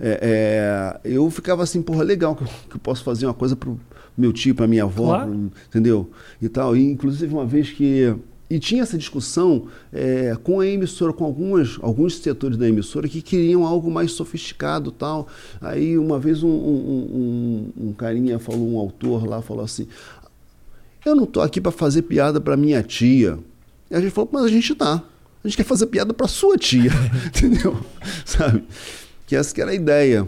É, é, eu ficava assim, porra, legal que eu, que eu posso fazer uma coisa pro meu tio, pra minha avó,
Claro.
pro- entendeu? E tal. E, inclusive, uma vez que. E tinha essa discussão é, com a emissora, com algumas, alguns setores da emissora que queriam algo mais sofisticado tal. Aí uma vez um, um, um, um carinha falou, um autor lá, falou assim: Eu não tô aqui para fazer piada para minha tia. E a gente falou, mas a gente tá. A gente quer fazer piada para sua tia. Entendeu? Sabe? Que essa que era a ideia.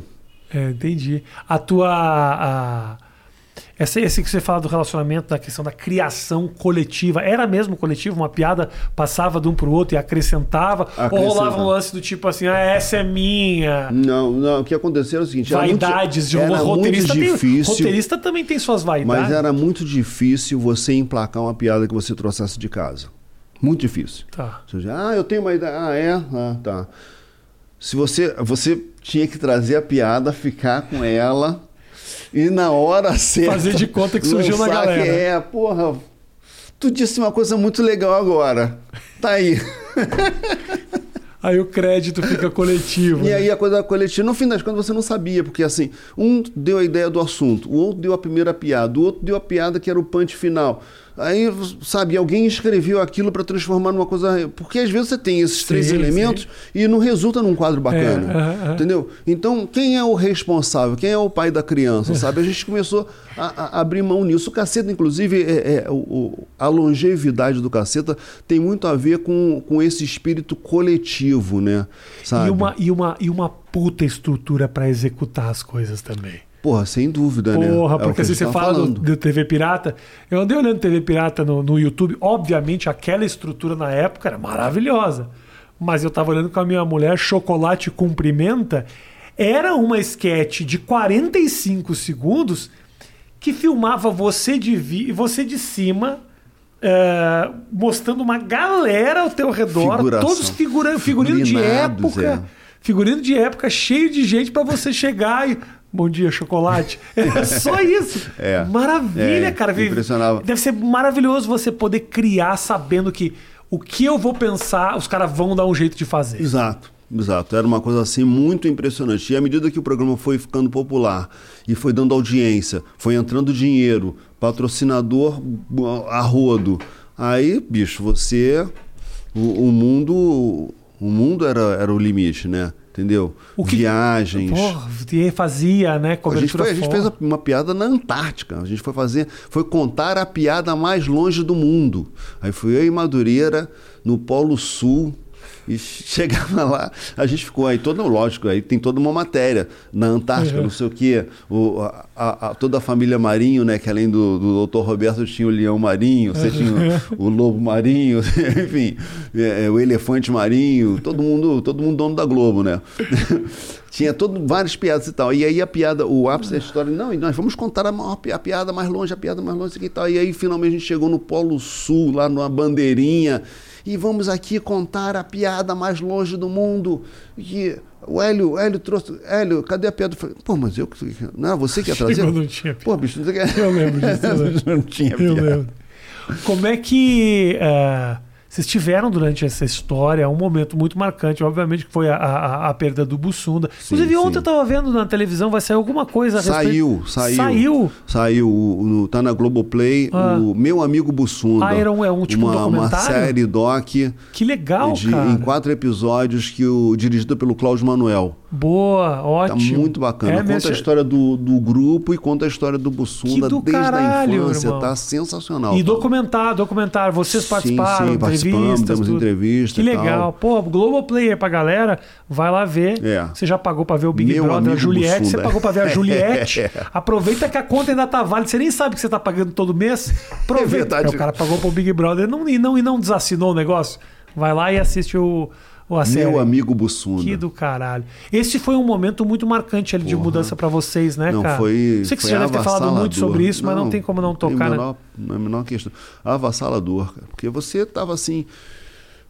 É, entendi. A tua. A... Essa, esse que você fala do relacionamento, da questão da criação coletiva, era mesmo coletivo? Uma piada passava de um pro outro e acrescentava? Ou
Acrescentava.
rolava um lance do tipo assim, ah, essa é minha.
Não, não. O que aconteceu era o seguinte: era muito-
Vaidades de um
era
roteirista.
muito
Tem,
difícil.
roteirista também tem suas vaidades.
Mas era muito difícil você emplacar uma piada que você trouxesse de casa. Muito difícil.
Tá.
Ah, eu tenho uma ideia. Ah, é? Ah, tá. Se você, você tinha que trazer a piada, ficar com ela e na hora certa.
Fazer de conta que surgiu na galera.
Que é, porra. Tu disse uma coisa muito legal agora. Tá aí.
Aí o crédito fica coletivo.
E
né?
aí a coisa coletiva, no fim das contas, você não sabia, porque assim, um deu a ideia do assunto, o outro deu a primeira piada, o outro deu a piada que era o punch final. Aí, sabe, alguém escreveu aquilo para transformar numa coisa. Porque às vezes você tem esses
Sim,
três
sim.
elementos e não resulta num quadro bacana.
É, é, é.
Entendeu? Então, quem é o responsável? Quem é o pai da criança? Sabe? A gente começou a, a abrir mão nisso. O caceta, inclusive, é, é, o- a longevidade do caceta tem muito a ver com, com esse espírito coletivo, né? Sabe?
E uma, e, uma, e uma puta estrutura pra executar as coisas também.
Porra, sem dúvida, né?
Porra,
É
porque
que a
assim, você
tava
fala do, do TV Pirata. Eu andei olhando TV Pirata no, no YouTube. Obviamente, aquela estrutura na época era maravilhosa. Mas eu tava olhando com a minha mulher, Chocolate Cumprimenta. Era uma sketch de 45 segundos que filmava você de, vi, você de cima. é, mostrando uma galera ao teu redor,
Figuração.
todos figura, figurino de época,
é.
figurino de época cheio de gente pra você chegar e bom dia chocolate, é só isso,
É.
maravilha,
É,
cara,
impressionava.
Deve ser maravilhoso você poder criar sabendo que o que eu vou pensar, os caras vão dar um jeito de fazer.
Exato, exato. Era uma coisa assim muito impressionante. E à medida que o programa foi ficando popular e foi dando audiência, foi entrando dinheiro, patrocinador a rodo, aí, bicho, você. O, o mundo. O mundo era, era o limite, né? Entendeu?
O que-
Viagens.
Porra, fazia, né,
A gente,
cobertura
foi- a gente fez uma piada na Antártica. A gente foi fazer, foi contar a piada mais longe do mundo. Aí fui eu e Madureira no Polo Sul. E chegava lá, a gente ficou aí, todo, lógico, aí tem toda uma matéria na Antártica,
Uhum.
não sei o quê. O, a, a- a- toda a família Marinho, né? Que além do, do doutor Roberto tinha o leão marinho, você tinha o, o lobo marinho, enfim, é, é, o elefante marinho, todo mundo, todo mundo dono da Globo, né? Tinha todo, várias piadas e tal. E aí a piada, o ápice da história, não, e nós vamos contar a, maior a piada mais longe, a piada mais longe e tal. E aí finalmente a gente chegou no Polo Sul, lá numa bandeirinha, e vamos aqui contar a piada mais longe do mundo. E o Hélio, Hélio trouxe. Hélio, cadê a piada? Eu falei, Pô, mas eu. que- Não, você que ia trazer?
Chegou, não tinha piada.
Pô, bicho, não sei que.
Eu lembro disso, eu
não tinha
Eu
piada.
lembro. Como é que uh, vocês tiveram durante essa história um momento muito marcante, obviamente, que foi a, a, a perda do Bussunda. Sim, Inclusive, ontem sim. eu estava vendo na televisão, vai sair alguma coisa a
Saiu, respeito... saiu.
Saiu.
Saiu. No, tá na Globoplay, ah. o Meu Amigo Bussunda.
Ah, era um, é um tipo
uma,
documentário?
Uma série doc.
Que legal,
de,
cara.
Em quatro episódios, que o, dirigido pelo Cláudio Manuel.
Boa, ótimo.
Tá muito bacana. É, conta a história do, do grupo e conta a história do Bussunda desde caralho, a infância. Irmão. Tá sensacional.
E documentar, documentar. Vocês participaram, sim, participamos, temos
tudo. entrevista.
Que legal. Pô, Globoplayer pra galera, vai lá ver. É. Você já pagou pra ver o Big Meu Brother, a Juliette. Bussunda. Você pagou pra ver a Juliette. é. Aproveita que a conta ainda tá válida. Você nem sabe que você tá pagando todo mês. Aproveita. É. O cara pagou pro Big Brother e não, e não, e não desassinou o negócio. Vai lá e assiste o
Ô, Meu amigo Bussunda.
Que do caralho. Esse foi um momento muito marcante ali de mudança para vocês, né,
não,
cara?
Foi,
Sei que você já deve ter falado muito sobre isso, não, mas não tem como não tocar,
menor, né? Não é a menor questão. Avassalador, cara. Porque você tava assim.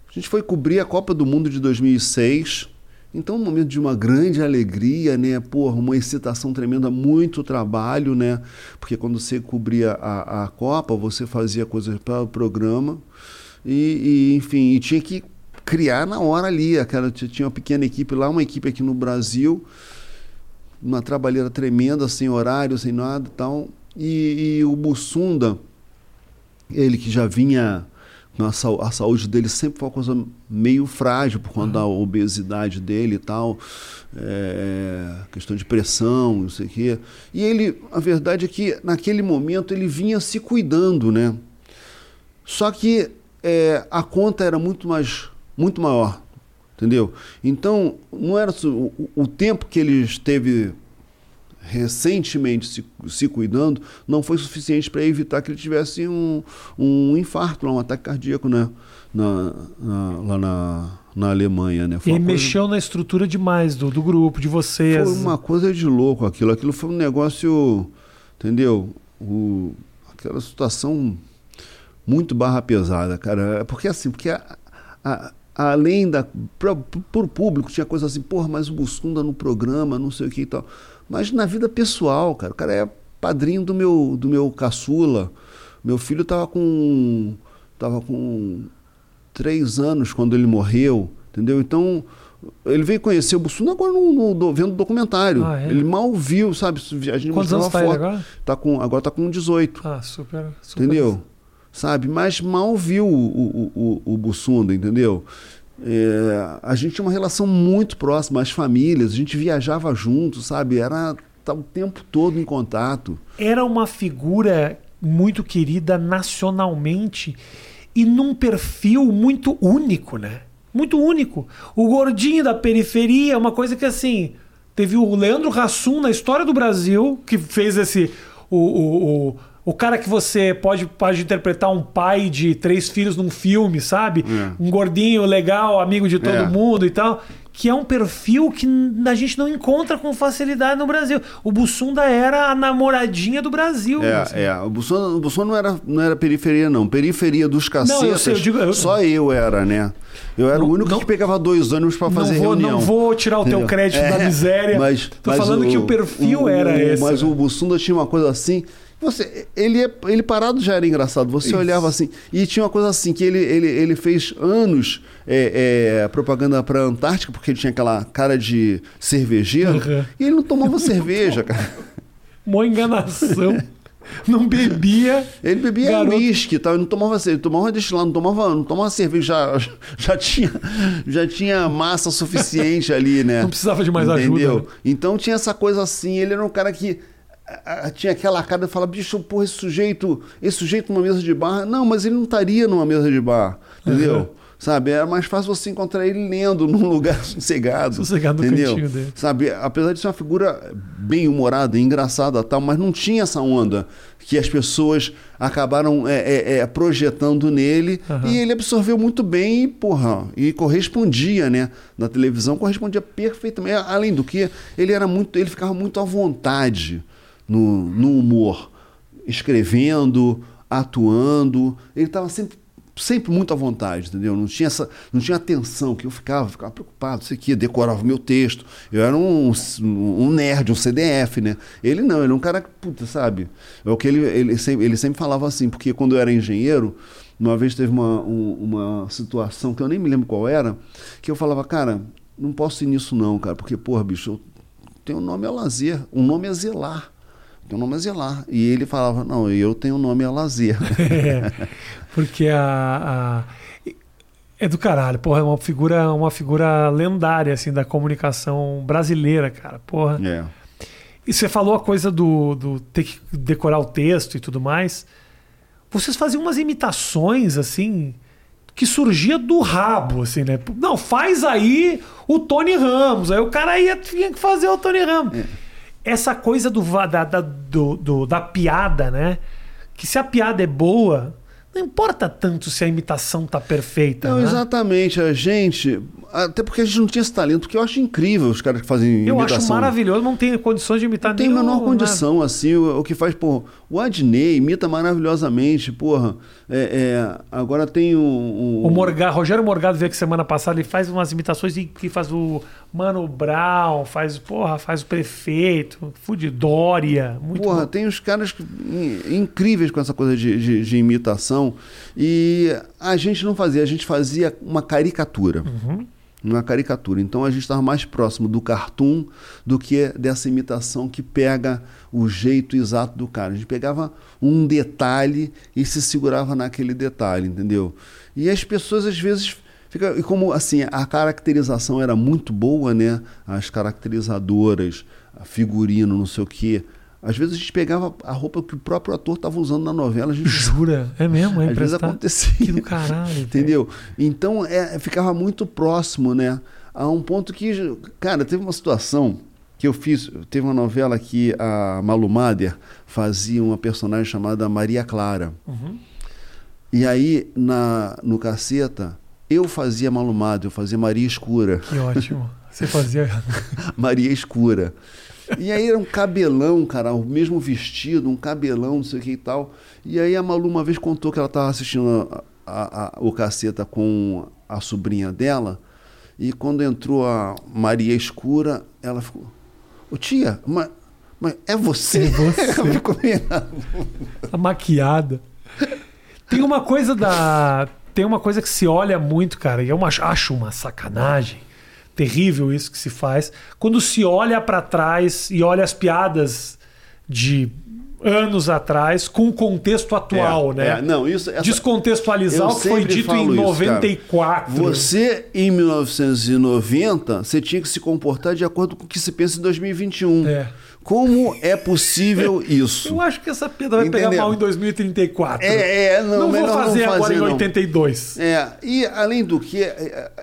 A gente foi cobrir a Copa do Mundo de 2006. Então, um momento de uma grande alegria, né? Porra, uma excitação tremenda, muito trabalho, né? Porque quando você cobria a, a Copa, você fazia coisas para o programa. E, e, enfim, e tinha que criar na hora ali. Aquela, tinha uma pequena equipe lá, uma equipe aqui no Brasil, uma trabalheira tremenda, sem horário, sem nada tal. E, e o Bussunda, ele que já vinha. A, saúde dele sempre foi uma coisa meio frágil por conta uhum. da obesidade dele e tal, é, questão de pressão, não sei o quê. E ele, a verdade é que naquele momento ele vinha se cuidando, né? Só que é, a conta era muito mais muito maior, entendeu? Então, não era o, o tempo que ele esteve recentemente se, se cuidando não foi suficiente para evitar que ele tivesse um, um infarto, um ataque cardíaco né? na, na, lá na, na Alemanha. Né?
Foi e mexeu na estrutura demais do, do grupo, de vocês.
Foi uma coisa de louco aquilo. Aquilo foi um negócio, entendeu? O, aquela situação muito barra pesada, cara. Porque assim, porque a, a, além da. O público, tinha coisa assim, porra, mas o Bussunda no programa, não sei o que e tal. Mas na vida pessoal, cara, o cara é padrinho do meu, do meu caçula. Meu filho estava com. tava com três anos quando ele morreu, entendeu? Então. Ele veio conhecer o Bussunda agora no, no, vendo documentário. Ah, é? Ele mal viu, sabe? A gente
Quantos anos tá foto. agora?
Tá com, agora tá com 18.
Ah, super. super
entendeu? Sabe? Mas mal viu o, o, o, o Bussunda, entendeu? É, a gente tinha uma relação muito próxima, as famílias, a gente viajava junto, sabe? Era tá o tempo todo em contato.
Era uma figura muito querida nacionalmente e num perfil muito único, né? Muito único. O gordinho da periferia, é uma coisa que assim. Teve o Leandro Hassum na história do Brasil, que fez esse. o, o, o o cara que você pode, pode interpretar um pai de três filhos num filme, sabe? É. Um gordinho legal, amigo de todo é. mundo e tal. Que é um perfil que a gente não encontra com facilidade no Brasil. O Bussunda era a namoradinha do Brasil.
É, assim. é. O Bussunda, o Bussunda não, era, não era periferia, não. Periferia dos cacetas, não, eu sei, eu digo, eu... só eu era, né? Eu era não, o único não, que pegava dois ônibus para fazer
vou,
reunião.
Não vou tirar o teu crédito é, da miséria. Mas, Tô mas falando o, que o perfil o, era esse.
Mas o Bussunda tinha uma coisa assim você, ele, é, ele parado já era engraçado. Você Isso. olhava assim. E tinha uma coisa assim: que ele, ele, ele fez anos é, é, propaganda para Antártica, porque ele tinha aquela cara de cervejeiro. Uhum. E ele não tomava cerveja, cara.
Mó enganação. Não bebia.
Ele bebia uísque, tá? Ele não tomava cerveja, tomava destilado, não tomava, não tomava cerveja, já, já, tinha, já tinha massa suficiente ali, né?
Não precisava de mais Entendeu? ajuda. Né?
Então tinha essa coisa assim, ele era um cara que tinha aquela cara de falar, bicho, porra, esse sujeito, esse sujeito numa mesa de bar. Não, mas ele não estaria numa mesa de bar, entendeu? Uhum. Sabe, era mais fácil você encontrar ele lendo num lugar sossegado.
Sossegado no entendeu? cantinho dele.
Sabe, apesar de ser uma figura bem humorada, engraçada tal, mas não tinha essa onda que as pessoas acabaram é, é, é, projetando nele uhum. e ele absorveu muito bem e, porra, e correspondia, né? Na televisão correspondia perfeitamente. Além do que, ele era muito, ele ficava muito à vontade no, no humor, escrevendo, atuando. Ele estava sempre sempre muito à vontade, entendeu? Não tinha essa, não tinha atenção que eu ficava, ficava preocupado, isso aqui, decorava meu texto. Eu era um, um nerd, um CDF, né? Ele não, ele é um cara que, puta, sabe? É o que ele, ele, sempre, ele sempre falava assim, porque quando eu era engenheiro, uma vez teve uma, um, uma situação que eu nem me lembro qual era, que eu falava, cara, não posso ir nisso não, cara, porque, porra, bicho, eu tenho um nome a lazer, um nome a zelar. Teu nome é Zelar. E ele falava, não, eu tenho o nome a lazer.
é, porque a, a, É do caralho, porra, é uma figura, uma figura lendária, assim, da comunicação brasileira, cara, porra.
É.
E você falou a coisa do, do ter que decorar o texto e tudo mais. Vocês faziam umas imitações, assim, que surgia do rabo, assim, né? Não, faz aí o Tony Ramos. Aí o cara ia, tinha que fazer o Tony Ramos. É essa coisa do, da, da, do, do, da piada, né? Que se a piada é boa, não importa tanto se a imitação tá perfeita.
Não,
né?
exatamente. A gente. Até porque a gente não tinha esse talento, porque eu acho incrível os caras que fazem
eu
imitação.
Eu acho maravilhoso, não tem condições de imitar
Não tem a menor condição, assim. O, o, que faz, pô, o Adnei imita maravilhosamente, porra. É, é, agora tem o.
O, o Morgado, Rogério Morgado veio aqui semana passada, ele faz umas imitações que faz o Mano Brown, faz, porra, faz o prefeito, Fudidória. Muito
porra,
bom.
tem os caras incríveis com essa coisa de, de, de, imitação. E a gente não fazia, a gente fazia uma caricatura.
Uhum
uma caricatura. Então a gente estava mais próximo do cartoon do que dessa imitação que pega o jeito exato do cara. A gente pegava um detalhe e se segurava naquele detalhe, entendeu? E as pessoas às vezes fica e como assim a caracterização era muito boa, né? As caracterizadoras, a figurino, não sei o quê. Às vezes a gente pegava a roupa que o próprio ator estava usando na novela. Gente...
Jura? É mesmo? É
Às vezes acontecia.
Que do caralho.
Entendeu? Então é, ficava muito próximo, né? A um ponto que, cara, teve uma situação que eu fiz. Teve uma novela que a Malu Mader fazia uma personagem chamada Maria Clara.
Uhum.
E aí, na, no Caceta, eu fazia Malu Mader, eu fazia Maria Escura.
Que ótimo. Você fazia.
Maria Escura. E aí era um cabelão, cara, o mesmo vestido, um cabelão, não sei o que e tal. E aí a Malu uma vez contou que ela estava assistindo a, a, a, o caceta com a sobrinha dela. E quando entrou a Maria Escura, ela ficou. Ô tia, mas, mas é você?
É você.
ficou meio...
a maquiada. Tem uma coisa da. Tem uma coisa que se olha muito, cara, e eu acho uma sacanagem terrível isso que se faz. Quando se olha para trás e olha as piadas de anos atrás com o contexto atual,
é,
né?
É, não, isso, essa,
Descontextualizar o que foi dito em 94.
Isso, você, em 1990, você tinha que se comportar de acordo com o que se pensa em 2021.
É.
Como é possível isso?
Eu acho que essa piada vai Entendeu? pegar mal em 2034.
É, é não,
não vou fazer,
não
agora
fazer,
em 82.
É, e além do que,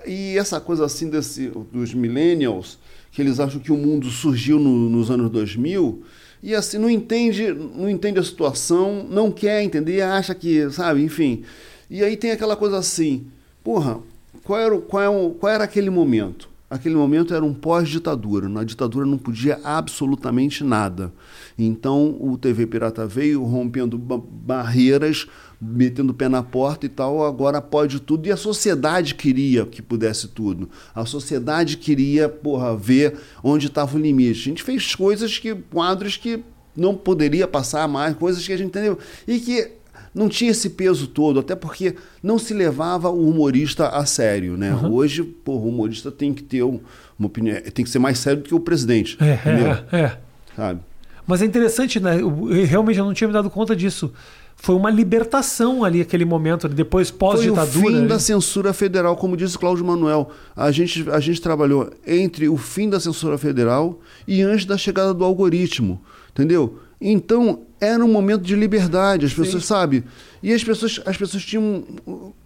e essa coisa assim desse, dos millennials, que eles acham que o mundo surgiu no, nos anos 2000 e assim não entende, não entende a situação, não quer entender, acha que, sabe, enfim. E aí tem aquela coisa assim, porra, qual era, qual, era, qual era aquele momento? Aquele momento era um pós-ditadura. Na ditadura não podia absolutamente nada. Então o TV Pirata veio rompendo barreiras, metendo o pé na porta e tal. Agora pode tudo. E a sociedade queria que pudesse tudo. A sociedade queria, porra, ver onde estava o limite. A gente fez coisas que, quadros que não poderia passar mais, coisas que a gente entendeu. E que não tinha esse peso todo, até porque não se levava o humorista a sério, né?
Uhum.
Hoje, pô, o humorista tem que ter uma opinião, tem que ser mais sério do que o presidente.
É,
entendeu?
é, é.
Sabe?
Mas é interessante, né? Eu, realmente eu não tinha me dado conta disso. Foi uma libertação ali, aquele momento, depois pós-ditadura.
Foi o fim
né?
da censura federal, como disse Cláudio Manuel. A gente, a gente trabalhou entre o fim da censura federal e antes da chegada do algoritmo, entendeu? Então, era um momento de liberdade, as
Sim.
pessoas sabem. E as pessoas, as pessoas tinham,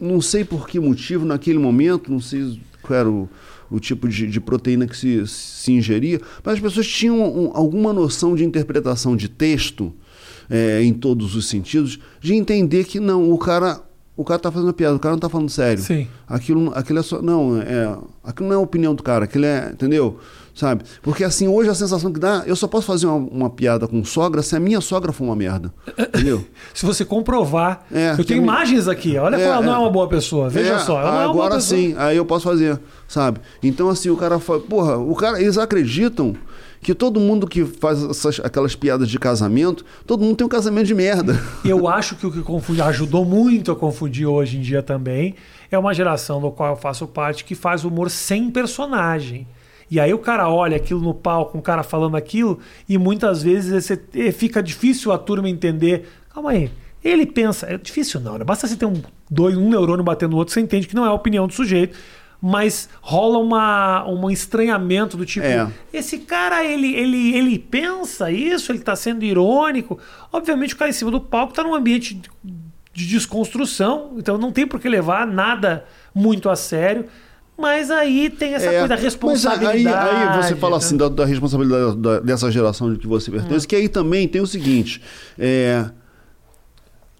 não sei por que motivo, naquele momento, não sei qual era o, o tipo de, de, proteína que se, se ingeria, mas as pessoas tinham um, alguma noção de interpretação de texto, é, em todos os sentidos, de entender que não, o cara o cara tá fazendo piada, o cara não tá falando sério.
Sim.
Aquilo, aquilo é só. Não, é. Aquilo não é a opinião do cara, aquilo é. Entendeu? Sabe? Porque assim, hoje a sensação que dá, eu só posso fazer uma, uma piada com sogra se a minha sogra for uma merda. Entendeu?
Se você comprovar.
É,
eu tenho
me-
imagens aqui. Olha
É,
como ela não
é.
é uma boa pessoa. Veja
É,
só. Ela não é uma boa
agora
pessoa.
sim, aí eu posso fazer, sabe? Então assim, o cara fala, porra, o cara, eles acreditam que todo mundo que faz essas, aquelas piadas de casamento, todo mundo tem um casamento de merda.
Eu acho que o que ajudou muito a confundir hoje em dia também é uma geração do qual eu faço parte que faz humor sem personagem. E aí o cara olha aquilo no palco, um cara falando aquilo, e muitas vezes fica difícil a turma entender. Calma aí. Ele pensa, é difícil não, né? Basta você ter um, dois, um neurônio batendo no outro, você entende que não é a opinião do sujeito. Mas rola uma, um estranhamento do tipo,
É.
esse cara, ele, ele, ele pensa isso, ele está sendo irônico. Obviamente, o cara em cima do palco está num ambiente de- de desconstrução, então não tem por que levar nada muito a sério. Mas aí tem essa
É,
coisa da responsabilidade.
Aí, aí você fala
né?
assim da, da responsabilidade da- dessa geração de que você pertence, que aí também tem o seguinte: é,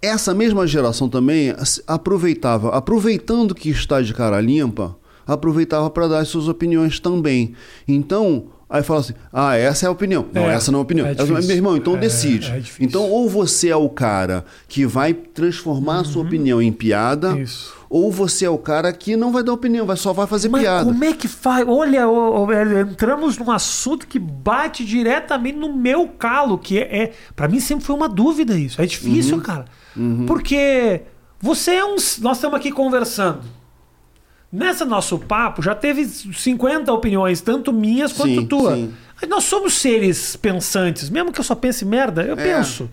essa mesma geração também aproveitava, aproveitando que está de cara limpa, aproveitava para dar as suas opiniões também. Então, aí fala assim: ah, essa é a opinião. Não,
É,
essa não é a opinião.
é
Essa- meu irmão, então
É,
decide.
é difícil.
então, ou você é o cara que vai transformar a sua opinião em piada,
Uhum. Isso.
ou você é o cara que não vai dar opinião, vai só vai fazer
Mas
piada.
como é que faz? Olha, velho, entramos num assunto que bate diretamente no meu calo, que é, é para mim sempre foi uma dúvida isso. É difícil,
Uhum.
cara. Porque você é um, nós estamos aqui conversando. Nessa nosso papo já teve 50 opiniões, tanto minhas quanto
Sim,
tua.
sim.
Nós somos seres pensantes, mesmo que eu só pense merda, eu
É.
penso.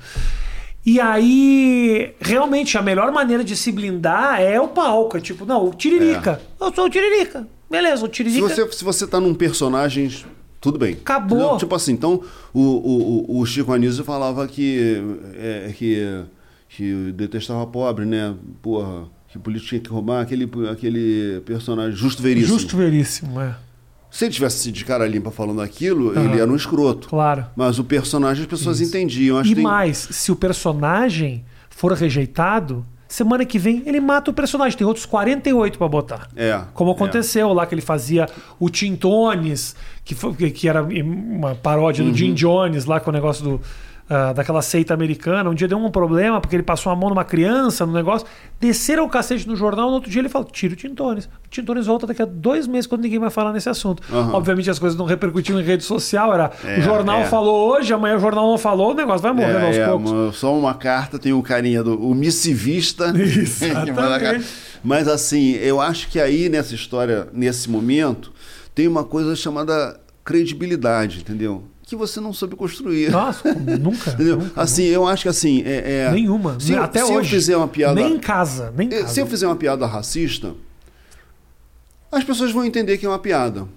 E aí, realmente, a melhor maneira de se blindar é o palco. É tipo, não, o Tiririca. Eu sou o Tiririca. Beleza, o
Se
Tiririca.
você, se você tá num personagem, tudo bem.
Acabou.
Entendeu? Tipo assim, então o, o, o- o Chico Anísio falava que, é, que, que detestava pobre, né? Porra, que político tinha que roubar aquele, aquele personagem justo veríssimo.
Justo veríssimo, é.
Se ele tivesse de cara limpa falando aquilo,
Aham.
ele era um escroto.
Claro.
Mas o personagem as pessoas entendiam. Acho
E
tem-
mais, se o personagem for rejeitado, semana que vem ele mata o personagem. Tem outros 48 pra botar.
É.
Como
é.
aconteceu lá que ele fazia o Tim Tones, que, foi- que- era uma paródia do
Uhum.
Jim Jones, lá com o negócio do, ah, daquela seita americana. Um dia deu um problema porque ele passou a mão numa criança no negócio. Desceram o cacete no jornal, no outro dia ele falou: tira o Tim Tones. O Tim Tones volta daqui a dois meses quando ninguém vai falar nesse assunto.
Aham.
Obviamente as coisas não repercutiam em rede social. Era
É,
o jornal
é.
falou hoje, amanhã o jornal não falou, o negócio vai morrer aos
É, é,
poucos.
só uma carta tem o carinha do o missivista.
Exatamente.
Mas assim, eu acho que aí nessa história, nesse momento, tem uma coisa chamada credibilidade, entendeu? Que você não soube construir.
Nossa, nunca.
Entendeu?
nunca,
assim, eu acho que assim. É, é-
Nenhuma.
Se,
até
se
hoje.
eu fizer uma piada.
Nem em casa, nem em
Eh,
casa.
Se eu fizer uma piada racista, as pessoas vão entender que é uma piada.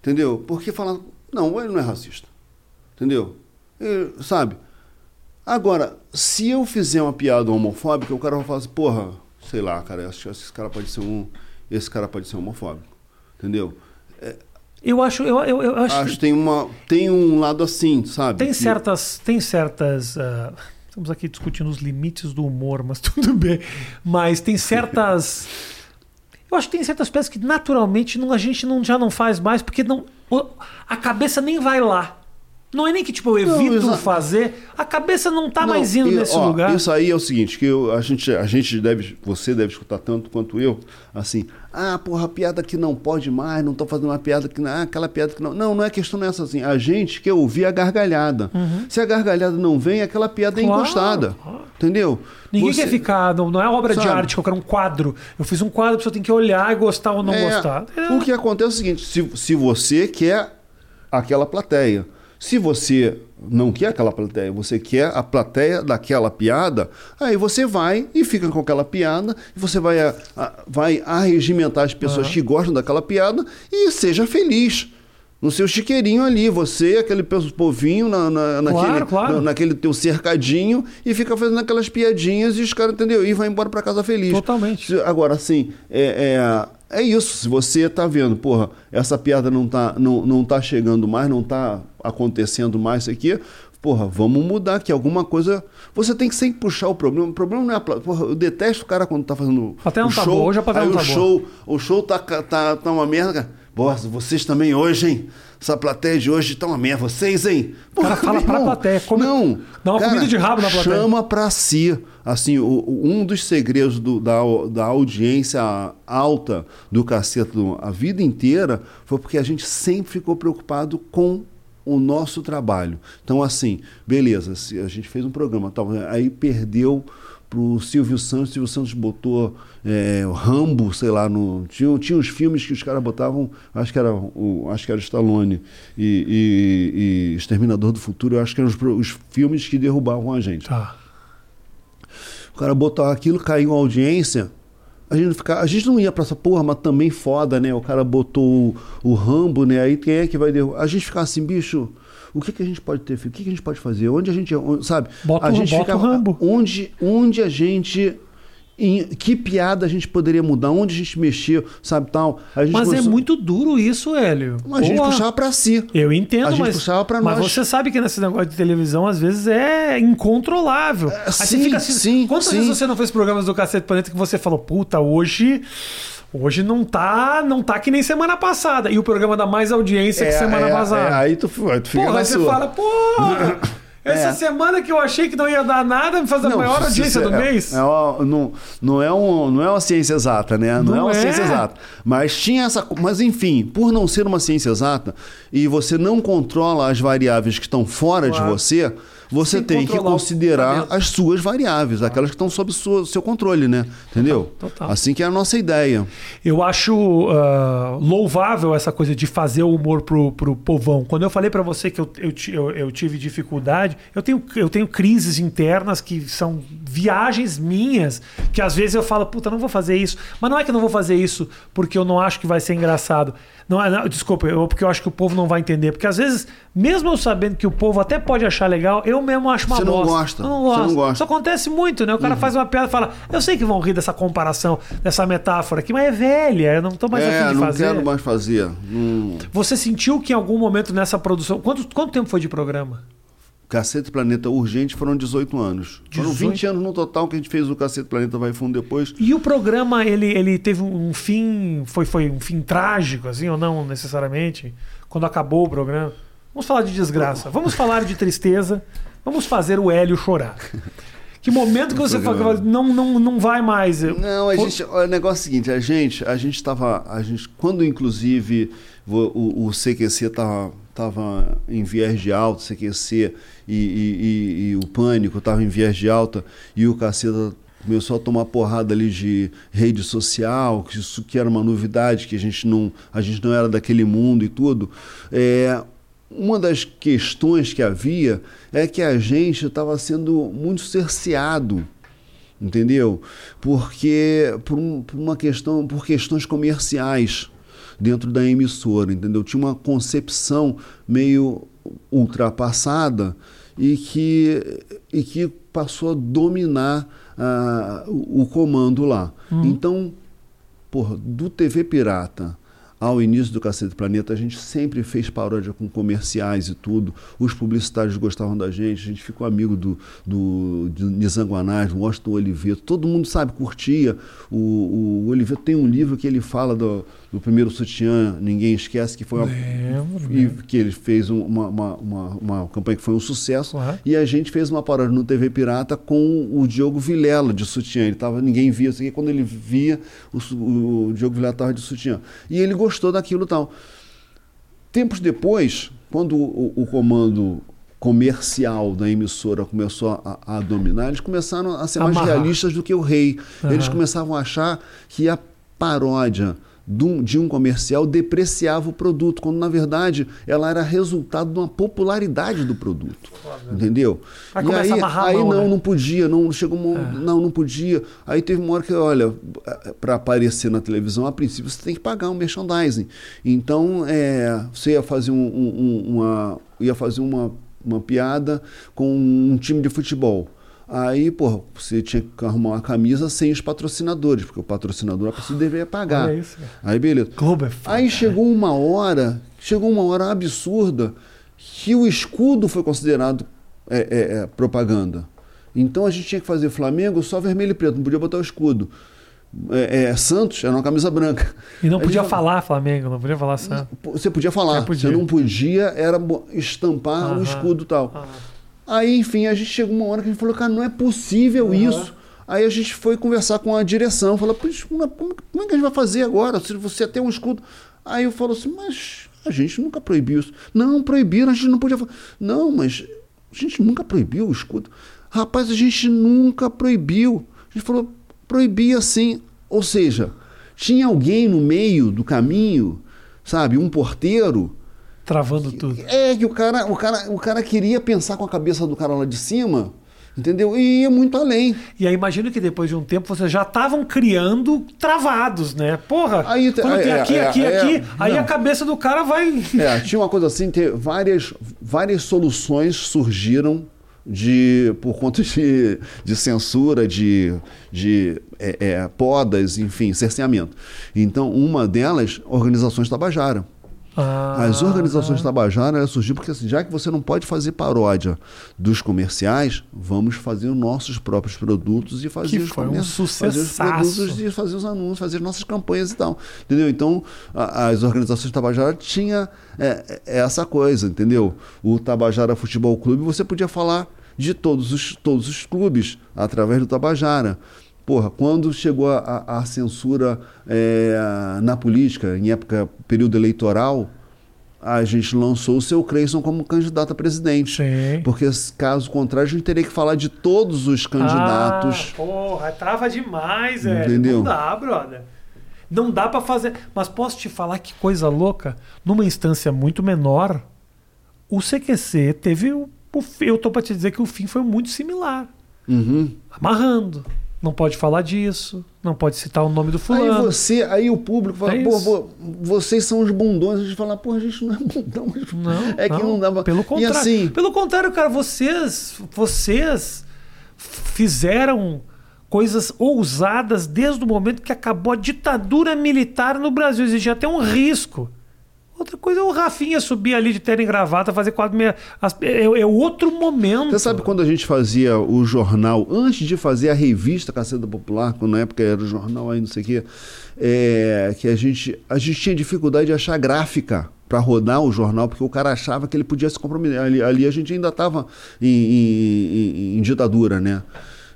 Entendeu? Porque falam, não, ele não é racista. Entendeu? Eh, sabe? Agora, se eu fizer uma piada homofóbica, o cara vai falar assim, porra, sei lá, cara, acho que esse cara pode ser um. Esse cara pode ser homofóbico. Entendeu?
Eu acho, eu, eu, eu acho,
Acho que tem, uma, tem um lado assim, sabe?
tem certas, tem certas. ah, estamos aqui discutindo os limites do humor, mas tudo bem. Mas tem certas. Eu acho que tem certas peças que naturalmente não, a gente não, já não faz mais, porque não, a cabeça nem vai lá. Não é nem que tipo, eu
Não,
evito
exa-
fazer, a cabeça não tá
Não,
mais indo nesse
ó,
lugar.
Isso aí é o seguinte, que eu- a, gente, a gente deve, você deve escutar tanto quanto eu, assim, ah, porra, piada que não pode mais, não tô fazendo uma piada que não, ah, aquela piada que não. Não, não é questão nessa assim. A gente quer ouvir a gargalhada. Se a gargalhada não vem, aquela piada é
Uhum. Claro,
encostada.
claro.
Entendeu?
Ninguém
Você-
quer ficar, não, não é obra de
Sabe?
arte, que eu quero um quadro. Eu fiz um quadro, a pessoa tem que olhar e gostar ou não
É,
gostar. É.
O que acontece é o seguinte: se, se você quer aquela plateia, se você não quer aquela plateia, você quer a plateia daquela piada, aí você vai e fica com aquela piada, e você vai, a- a- vai arregimentar as pessoas
Aham.
que gostam daquela piada e seja feliz. No seu chiqueirinho ali, você, aquele povinho na, na- naquele,
claro.
na- naquele teu cercadinho e fica fazendo aquelas piadinhas e os caras, entendeu? E vai embora pra casa feliz.
Totalmente.
Agora, assim, é, é, é isso. Se você tá vendo, porra, essa piada não tá, não, não tá chegando mais, não tá acontecendo mais isso aqui, porra, vamos mudar aqui alguma coisa. Você tem que sempre puxar o problema. O problema não é a plateia. Porra, eu detesto o cara quando tá fazendo
Até não
o
tá
show.
boa, hoje a plateia
aí
não
o
tá boa.
show, o show tá, tá, tá uma merda, cara. Bosta, vocês também hoje, hein? Essa plateia de hoje tá uma merda. Vocês, hein?
cara fala pra plateia, come-
Não.
dá uma
cara,
comida de rabo na plateia.
Chama pra si. Assim, o- o- um dos segredos do- da, da audiência alta do Cacete a vida inteira foi porque a gente sempre ficou preocupado com o nosso trabalho. Então, assim, beleza, se a gente fez um programa, tal, aí perdeu pro Silvio Santos, Silvio Santos botou é, Rambo, sei lá, no, tinha, tinha uns filmes que os caras botavam, acho que era o, acho que era Stallone e, e- e Exterminador do Futuro, eu acho que eram os, os filmes que derrubavam a gente.
Tá.
O cara botou aquilo, caiu a audiência. A gente, não fica, a gente não ia pra essa porra, mas também foda, né? O cara botou o, o Rambo, né? Aí quem é que vai derrubar? A gente ficava assim, bicho, o que, que a gente pode ter? feito? O que, que a gente pode fazer? Onde a gente. onde- sabe?
Bota
a gente
bota o Rambo.
Onde, onde a gente. Em- que piada a gente poderia mudar? Onde a gente mexeu, sabe tal?
Mas é
começou-
muito duro isso, Hélio.
A gente puxava pra si.
Eu entendo,
A gente
mas,
puxava pra
mas
nós.
você sabe que nesse negócio de televisão, às vezes, é incontrolável. Aí você
sim,
fica assim,
sim,
quantas
sim.
vezes você não fez programas do Cacete Planeta que você falou, puta, hoje... Hoje não tá, não tá que nem semana passada. E o programa dá mais audiência que semana
é,
passada.
é, aí tu, aí tu fica
Porra, aí você fala, porra, essa
É.
semana que eu achei que não ia dar nada, me faz a
Não,
maior audiência
se-
do
é-
mês.
é uma- não, não, é um, não é uma ciência exata, né? Não,
Não
é uma
é.
ciência exata. Mas tinha essa. Mas enfim, por não ser uma ciência exata e você não controla as variáveis que estão fora
Claro.
de você, você
Tem que
tem que considerar as suas variáveis, aquelas que estão sob sua- seu controle, né? Entendeu?
Total.
Assim que é a nossa ideia.
Eu acho ah, louvável essa coisa de fazer o humor pro, pro povão. Quando eu falei pra você que eu, eu, eu- eu tive dificuldade, eu tenho, eu tenho crises internas que são viagens minhas, que às vezes eu falo, puta, não vou fazer isso. Mas não é que eu não vou fazer isso porque eu não acho que vai ser engraçado. Não, é- não, desculpa, eu, porque eu acho que o povo não vai entender. Porque às vezes, mesmo eu sabendo que o povo até pode achar legal, eu mesmo acho uma
Você não
bosta.
gosta.
Eu não
Você
gosto.
não gosta.
Isso acontece muito, né? O cara faz uma piada e fala, eu sei que vão rir dessa comparação, dessa metáfora aqui, mas é velha, eu não tô mais
é,
afim de
não
fazer.
quero mais fazer. Não-
Você sentiu que em algum momento nessa produção. Quanto, quanto tempo foi de programa?
Cacete Planeta Urgente foram 18 anos. Foram
18?
20 anos no total que a gente fez o Cacete Planeta Vai Fundo depois.
E o programa, ele, ele teve um fim. Foi, foi um fim trágico, assim, ou não necessariamente? Quando acabou o programa? Vamos falar de desgraça. Vamos falar de tristeza. Vamos fazer o Hélio chorar. Que momento que
O
você fala, não, não, não vai mais.
Não, a
Pô-
gente, o negócio é o seguinte, a gente, a gente estava, a gente, quando inclusive vo- o, o CQC estava tava em viés de alta, CQC e, e- e- e o Pânico estava em viés de alta e o Caceta começou a tomar porrada ali de rede social, que isso que era uma novidade, que a gente não, a gente não era daquele mundo e tudo. É, uma das questões que havia é que a gente estava sendo muito cerceado entendeu? Porque por, um- por uma questão, por questões comerciais dentro da emissora, entendeu? Tinha uma concepção meio ultrapassada e que, e que passou a dominar ah, o, comando lá. Então, porra, do TV Pirata ao início do Cacete Planeta, a gente sempre fez paródia com comerciais e tudo. Os publicitários gostavam da gente, a gente ficou amigo do, do, de do Washington Oliveto. Todo mundo, sabe, curtia. O, o Oliveto tem um livro que ele fala do, do primeiro sutiã, Ninguém Esquece, que foi uma,
Lembro,
e que ele fez um- uma, uma, uma, uma campanha que foi um sucesso.
Uhum.
E a gente fez uma paródia no TV Pirata com o Diogo Vilela de sutiã. Ele tava, ninguém via, assim, quando ele via, o, o Diogo Vilela estava de sutiã. E ele gostou daquilo e tal. Tempos depois, quando o, o comando comercial da emissora começou a, a dominar, eles começaram a ser mais
Amarrar.
realistas do que o rei. Eles
Aham.
começavam a achar que a paródia de um, comercial depreciava o produto, quando na verdade ela era resultado de uma popularidade do produto. Entendeu?
Aí
e aí, aí
mão,
não,
né?
não podia, não chegou um,
É.
não, não podia. Aí teve uma hora que, olha, para aparecer na televisão, a princípio você tem que pagar um merchandising. Então, é, você ia fazer um- um- uma, ia fazer uma, uma piada com um time de futebol. Aí, pô, você tinha que arrumar uma camisa sem os patrocinadores, porque o patrocinador a pessoa deveria pagar.
Olha isso, cara.
Aí, beleza.
Globo é foda.
Aí chegou uma hora, chegou uma hora absurda que o escudo foi considerado é, é, é, propaganda. Então a gente tinha que fazer Flamengo só vermelho e preto, não podia botar o escudo. É, é, Santos era uma camisa branca.
E não podia
gente-
falar Flamengo, não podia falar Santos.
Você podia falar,
É, podia.
você não podia era estampar o escudo e tal.
Ah,
Aí, enfim, a gente chegou uma hora que a gente falou, cara, não é possível
Aham.
isso. Aí a gente foi conversar com a direção, falou, "Pois, como, como é que a gente vai fazer agora? Se você tem um escudo. Aí eu falo assim, mas a gente nunca proibiu isso. Não, proibiram, a gente não podia falar. Não, mas a gente nunca proibiu o escudo. Rapaz, a gente nunca proibiu. A gente falou, proibia sim. Ou seja, tinha alguém no meio do caminho, sabe, um porteiro,
travando tudo.
é que o cara, o cara, o cara queria pensar com a cabeça do cara lá de cima, entendeu? E ia muito além.
E aí imagino que depois de um tempo vocês já estavam criando travados, né? Porra,
Aí
quando tem
é,
aqui,
é,
aqui,
é,
aqui, aí
não.
a cabeça do cara vai...
É, tinha uma coisa assim, ter várias, várias soluções surgiram de por conta de, de censura, de, de é, é, podas, enfim, cerceamento. Então, uma delas, organizações Tabajara.
Ah,
As organizações Tabajara elas surgiram porque assim, já que você não pode fazer paródia dos comerciais, vamos fazer os nossos próprios produtos e fazer
Que
os
foi um
fazer os produtos e fazer os anúncios, fazer as nossas campanhas e tal. Entendeu? Então, a- as organizações Tabajara tinha é, é, essa coisa, entendeu? O Tabajara Futebol Clube, você podia falar de todos os, todos os clubes através do Tabajara. Porra, quando chegou a, a- a censura é, na política, em época, período eleitoral, a gente lançou o seu Creyson como candidato a presidente.
Sim.
Porque, caso contrário, a gente teria que falar de todos os candidatos.
Ah, porra, trava demais, velho.
Entendeu?
Não dá, brother. Não dá pra fazer. Mas posso te falar que coisa louca? Numa instância muito menor, o CQC teve o. eu tô pra te dizer que o fim foi muito similar.
Uhum.
Amarrando. Não pode falar disso. Não pode citar o nome do
Aí
fulano.
você, aí o público fala,
É
pô, vo- vocês são os bundões. A gente fala, pô, a gente não é bundão. mas
Não,
é que não dava.
Pelo
E
contrário,
assim,
pelo contrário, cara, vocês, vocês fizeram coisas ousadas desde o momento que acabou a ditadura militar no Brasil. Existia até um risco. Outra coisa é o Rafinha subir ali de terno e gravata, fazer quatro meia. É, é outro momento.
Você sabe quando a gente fazia o jornal, antes de fazer a revista Caceta Popular, quando na época era o jornal aí, não sei o quê, é, que a gente, a gente tinha dificuldade de achar gráfica para rodar o jornal, porque o cara achava que ele podia se comprometer. Ali, ali a gente ainda estava em, em- em- em ditadura, né?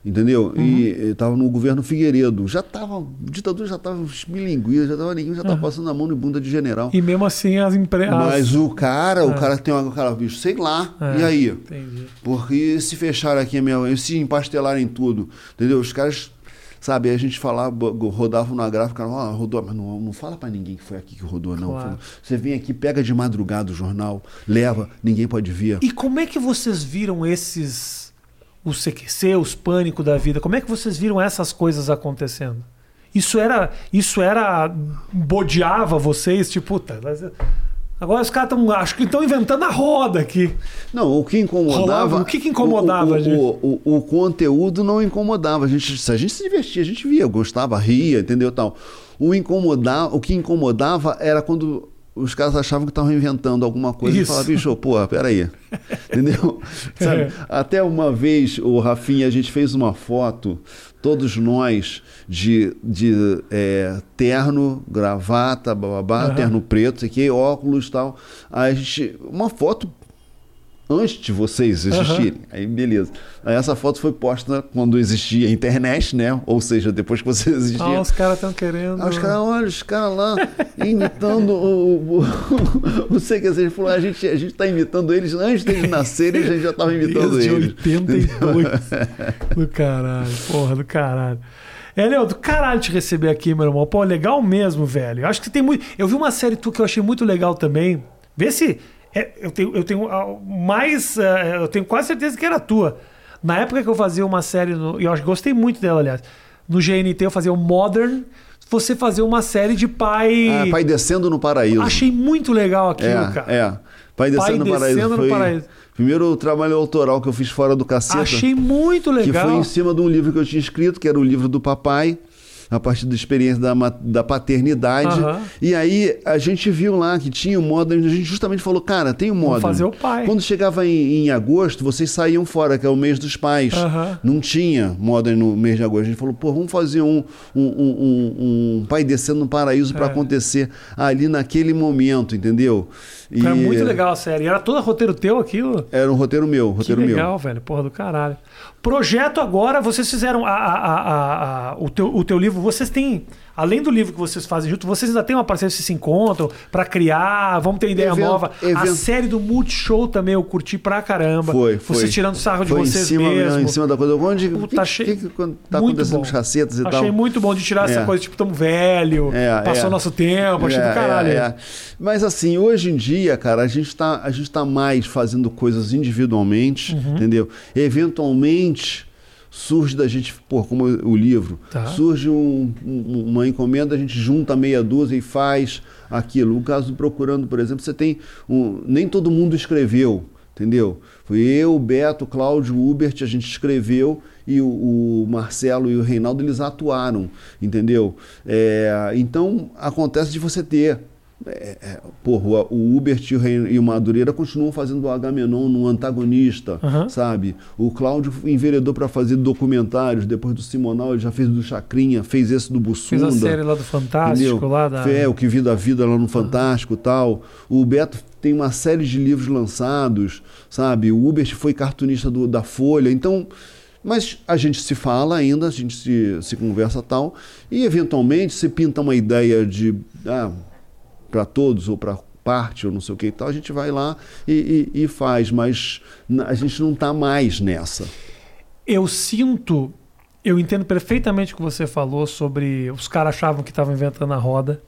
Entendeu? E estava no governo Figueiredo. Já estava, ditadura já estava esmilinguida, já estava ninguém já estava passando a mão em bunda de general.
E mesmo assim as empresas.
Mas o cara, o cara tem uma cara, bicho, sei lá.
É.
E aí?
Entendi.
Porque se fecharem aqui a minha. e se empastelarem tudo, entendeu? Os caras, sabe, a gente falava, rodavam na gráfica, ó, rodou, mas não, não fala pra ninguém que foi aqui que rodou, não.
Claro.
Você vem aqui, pega de madrugada o jornal, leva, ninguém pode ver.
E como é que vocês viram esses. Os CQC, os pânico da vida? Como é que vocês viram essas coisas acontecendo? Isso era. Isso era. bodeava vocês, tipo, puta. Agora os caras estão. Acho que estão inventando a roda aqui.
Não, o que incomodava.
O que que incomodava,
o, o,
gente?
o, o- o conteúdo não incomodava. A gente, se a gente se divertia, a gente via, gostava, ria, entendeu? Tal. O, incomodar, o que incomodava era quando os caras achavam que estavam inventando alguma coisa e
Isso.
falavam, bicho, pô, peraí. entendeu? Sabe?
É.
Até uma vez, o Rafinha, a gente fez uma foto, todos nós, de, de é, terno, gravata, bababá,
Aham.
terno preto, isso aqui, óculos e tal. Aí a gente. Uma foto antes de vocês existirem. Aí, beleza. Aí essa foto foi posta quando existia a internet, né? Ou seja, depois que vocês
Ah,
existiam.
os caras estão querendo.
Aí os caras, olha, os caras lá imitando o. o, o sei que ele falou, a gente, a gente tá imitando eles antes deles nascerem, a gente já tava imitando
Desde
eles.
82. do caralho, porra, do caralho. É, Léo, do caralho te receber aqui, meu irmão. Pô, legal mesmo, velho. Eu acho que tem muito. Eu vi uma série tu que eu achei muito legal também. Vê se. É, eu tenho, eu tenho ah, mais. ah, eu tenho quase certeza que era tua. Na época que eu fazia uma série, no, e eu acho que gostei muito dela, aliás. No GNT eu fazia o Modern. Você fazia uma série de pai.
Ah, Pai Descendo no Paraíso.
Achei muito legal aquilo,
é,
cara.
é. Pai Descendo,
Pai
no, Paraíso
Descendo no
foi
Paraíso.
Primeiro trabalho autoral que eu fiz fora do caceta.
Achei muito
Que
legal.
foi em cima de um livro que eu tinha escrito, que era o livro do papai. A partir da experiência da, da paternidade. Uhum. E aí a gente viu lá que tinha o Modern, a gente justamente falou, cara, tem o Modern.
Vamos fazer o pai.
Quando chegava em, em, agosto, vocês saíam fora, que é o mês dos pais. Uhum. Não tinha Modern no mês de agosto. A gente falou, pô, vamos fazer um, um, um, um pai descendo no paraíso é. para acontecer ali naquele momento, entendeu?
E... Foi muito legal a série. Era todo roteiro teu aquilo?
Era um roteiro meu, roteiro
que
legal,
meu. velho. Porra do caralho. Projeto agora, vocês fizeram a, a, a, o, teu, o teu livro, vocês têm, além do livro que vocês fazem junto, vocês ainda têm uma parceria, vocês se encontram para criar, vamos ter ideia evento, nova. Evento. A série do Multishow também eu curti pra caramba.
Foi, foi.
Vocês tirando sarro de
foi
vocês
em cima,
mesmo.
Em cima da coisa. Onde,
Puta, que, achei
que, que, tá acontecendo com os cacetas e
achei
tal?
Achei muito bom de tirar é. essa coisa, tipo, tamo velho, é, passou é. nosso tempo, achei é, do caralho. É, é.
Mas assim, hoje em dia, cara, a gente tá, a gente tá mais fazendo coisas individualmente, uhum. entendeu? Eventualmente surge da gente, pô, como o livro, tá. surge um, um, uma encomenda, a gente junta meia dúzia e faz aquilo. O caso do Procurando, por exemplo, você tem um, nem todo mundo escreveu, entendeu? Foi eu, o Beto, o Cláudio, o Hubert, a gente escreveu e o, o, Marcelo e o Reinaldo eles atuaram, entendeu? É, então acontece de você ter é, é, porra, o Hubert e o, Madureira continuam fazendo o Agamenon no antagonista, uhum. sabe? O Cláudio enveredou para fazer documentários, depois do Simonal ele já fez do Chacrinha, fez esse do Bussunda.
Fez a série lá do Fantástico, entendeu? lá da...
É, o Que Vida a Vida lá no Fantástico e tal. O Beto tem uma série de livros lançados, sabe? O Hubert foi cartunista do, da Folha, então... Mas a gente se fala ainda, a gente se, se conversa tal, e eventualmente se pinta uma ideia de... Ah, para todos ou para parte ou não sei o que e tal, a gente vai lá e, e, e faz, mas a gente não está mais nessa.
Eu sinto, eu entendo perfeitamente o que você falou sobre os caras achavam que estavam inventando a roda.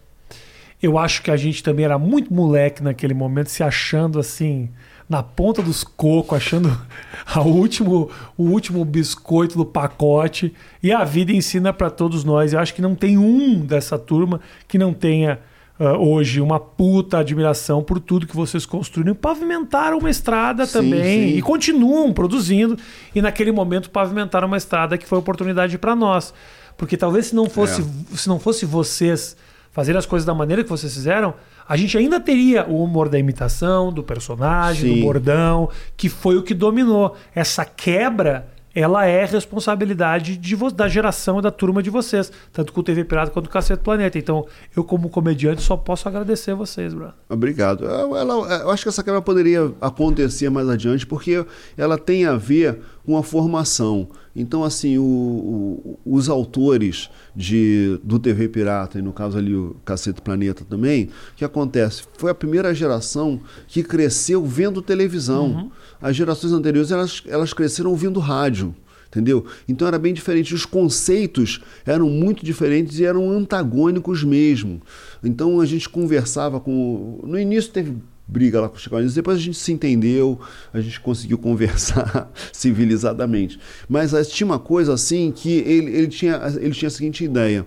Eu acho que a gente também era muito moleque naquele momento, se achando assim, na ponta dos cocos, achando a último, o último biscoito do pacote. E a vida ensina para todos nós. Eu acho que não tem um dessa turma que não tenha uh, hoje uma puta admiração por tudo que vocês construíram. Pavimentaram uma estrada sim, também sim. e continuam produzindo. E naquele momento pavimentaram uma estrada que foi oportunidade para nós. Porque talvez se não fosse, é. se não fosse vocês fazerem as coisas da maneira que vocês fizeram, a gente ainda teria o humor da imitação, do personagem, sim. do bordão, que foi o que dominou. Essa quebra ela é responsabilidade de da geração e da turma de vocês, tanto com o TV Pirata quanto com o Cacete Planeta. Então, eu, como comediante, só posso agradecer vocês, Bruno.
Obrigado. Eu, ela, eu acho que essa quebra poderia acontecer mais adiante, porque ela tem a ver com a formação. Então, assim, o, o, os autores de, do TV Pirata, e no caso ali o Cacete Planeta também, o que acontece? Foi a primeira geração que cresceu vendo televisão. Uhum. As gerações anteriores, elas, elas cresceram ouvindo rádio entendeu? Então era bem diferente. Os conceitos eram muito diferentes e eram antagônicos mesmo. Então a gente conversava com. No início teve briga lá com o Chico Anísio, depois a gente se entendeu, a gente conseguiu conversar civilizadamente. Mas tinha uma coisa assim que ele, ele, tinha, ele tinha a seguinte ideia: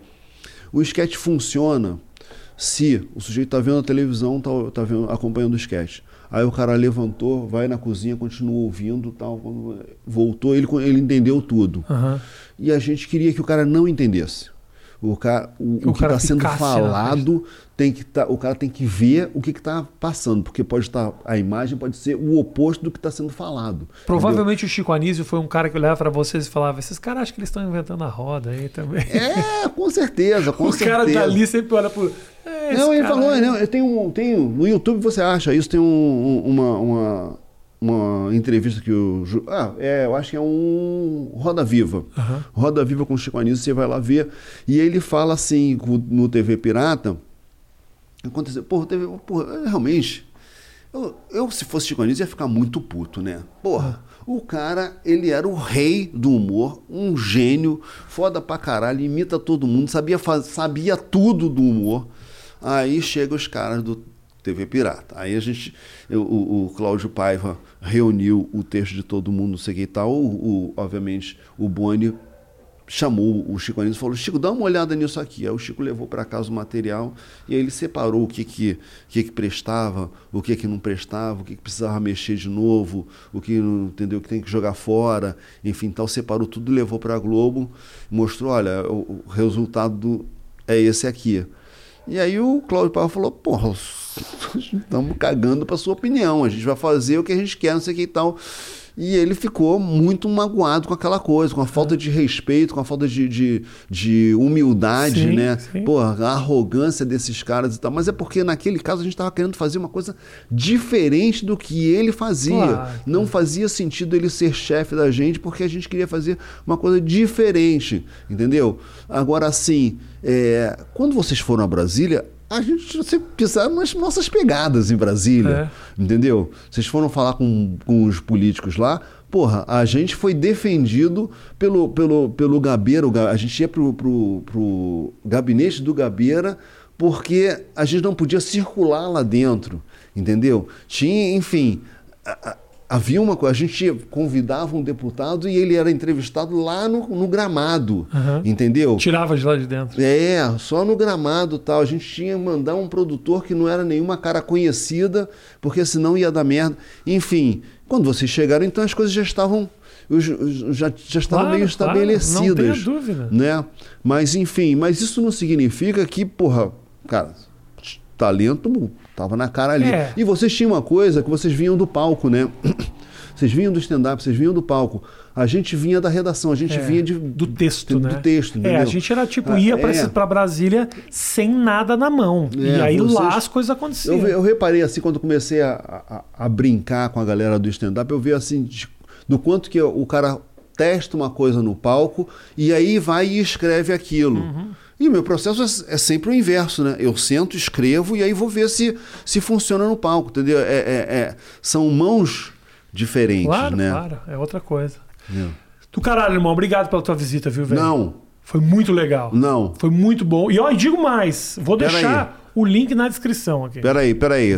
o esquete funciona se o sujeito está vendo a televisão, está tá vendo, acompanhando o esquete. Aí o cara levantou, vai na cozinha, continuou ouvindo, tal, voltou, ele, ele entendeu tudo. Uhum. E a gente queria que o cara não entendesse. O, cara, o, o, o que está sendo falado tem que tá, o cara tem que ver o que está passando, porque pode estar a imagem pode ser o oposto do que está sendo falado.
Provavelmente entendeu? o Chico Anísio foi um cara que olhava para vocês e falava: esses caras acham que eles estão inventando a roda aí também.
É, com certeza, com
o
certeza.
O cara dali sempre olha pro.
É, não, ele falou, não, eu tenho, tenho no YouTube você acha isso tem um, uma, uma uma entrevista que o. Ah, é, eu acho que é um Roda Viva. Uhum. Roda Viva com o Chico Anísio, você vai lá ver. E ele fala assim, no TV Pirata. Aconteceu, porra, TV, porra realmente. Eu, eu, se fosse Chico Anísio, ia ficar muito puto, né? Porra, uhum. o cara, ele era o rei do humor, um gênio, foda pra caralho, imita todo mundo, sabia, sabia tudo do humor. Aí chega os caras do TV Pirata. Aí a gente, o, o Cláudio Paiva reuniu o texto de todo mundo, não sei o que e tal. O, o, obviamente, o Boni chamou o Chico Anísio e falou: Chico, dá uma olhada nisso aqui. Aí o Chico levou para casa o material e aí ele separou o que que, que, que prestava, o que que não prestava, o que, que precisava mexer de novo, o que entendeu que tem que jogar fora, enfim, tal. Separou tudo, levou para a Globo, mostrou: olha, o, o resultado do, é esse aqui. E aí o Cláudio Paiva falou: porra, estamos cagando para sua opinião, a gente vai fazer o que a gente quer, não sei o que e tal. E ele ficou muito magoado com aquela coisa, com a falta de respeito, com a falta de, de, de humildade,
Sim,
né?
sim.
Pô, a arrogância desses caras e tal. Mas é porque naquele caso a gente estava querendo fazer uma coisa diferente do que ele fazia.
Claro.
Não fazia sentido ele ser chefe da gente, porque a gente queria fazer uma coisa diferente, entendeu? Agora, assim, é, quando vocês foram a Brasília, a gente você pisaram nas nossas pegadas em Brasília, entendeu? Vocês foram falar com, com os políticos lá, porra, a gente foi defendido pelo, pelo, pelo Gabeira, a gente ia pro, pro, pro gabinete do Gabeira porque a gente não podia circular lá dentro, entendeu? Tinha, enfim, a- a- havia uma coisa, a gente convidava um deputado e ele era entrevistado lá no, no gramado,
Aham.
entendeu?
Tirava de lá de dentro.
É, só no gramado e tal. A gente tinha que mandar um produtor que não era nenhuma cara conhecida, porque senão ia dar merda. Enfim, quando vocês chegaram, então as coisas já estavam. Já, já estavam
Claro,
meio
claro,
estabelecidas.
não tenha dúvida.
Né? Mas, enfim, mas isso não significa que, porra, cara, talento tava na cara ali.
É.
E vocês tinham uma coisa que vocês vinham do palco, né? Vocês vinham do stand-up, vocês vinham do palco. A gente vinha da redação, a gente
É,
vinha de,
do texto,
do,
né?
texto,
É,
entendeu?
a gente era tipo,
Ah,
ia pra,
é.
pra Brasília sem nada na mão. e
É,
aí
vocês-
lá as coisas aconteciam.
Eu, eu reparei assim, quando comecei a, a, a brincar com a galera do stand-up, eu vi assim, de- do quanto que o cara testa uma coisa no palco e aí vai e escreve aquilo.
Uhum.
E o meu processo é, é sempre o inverso, né? Eu sento, escrevo e aí vou ver se, se funciona no palco, entendeu? É, é- é- são mãos diferentes,
Claro,
né?
claro. É outra coisa.
É.
Do caralho, irmão. Obrigado pela tua visita, viu, velho?
Não,
Foi muito legal.
não.
Foi muito bom. E ó, e digo mais. Vou
Pera
deixar o link na descrição aqui.
Peraí, peraí.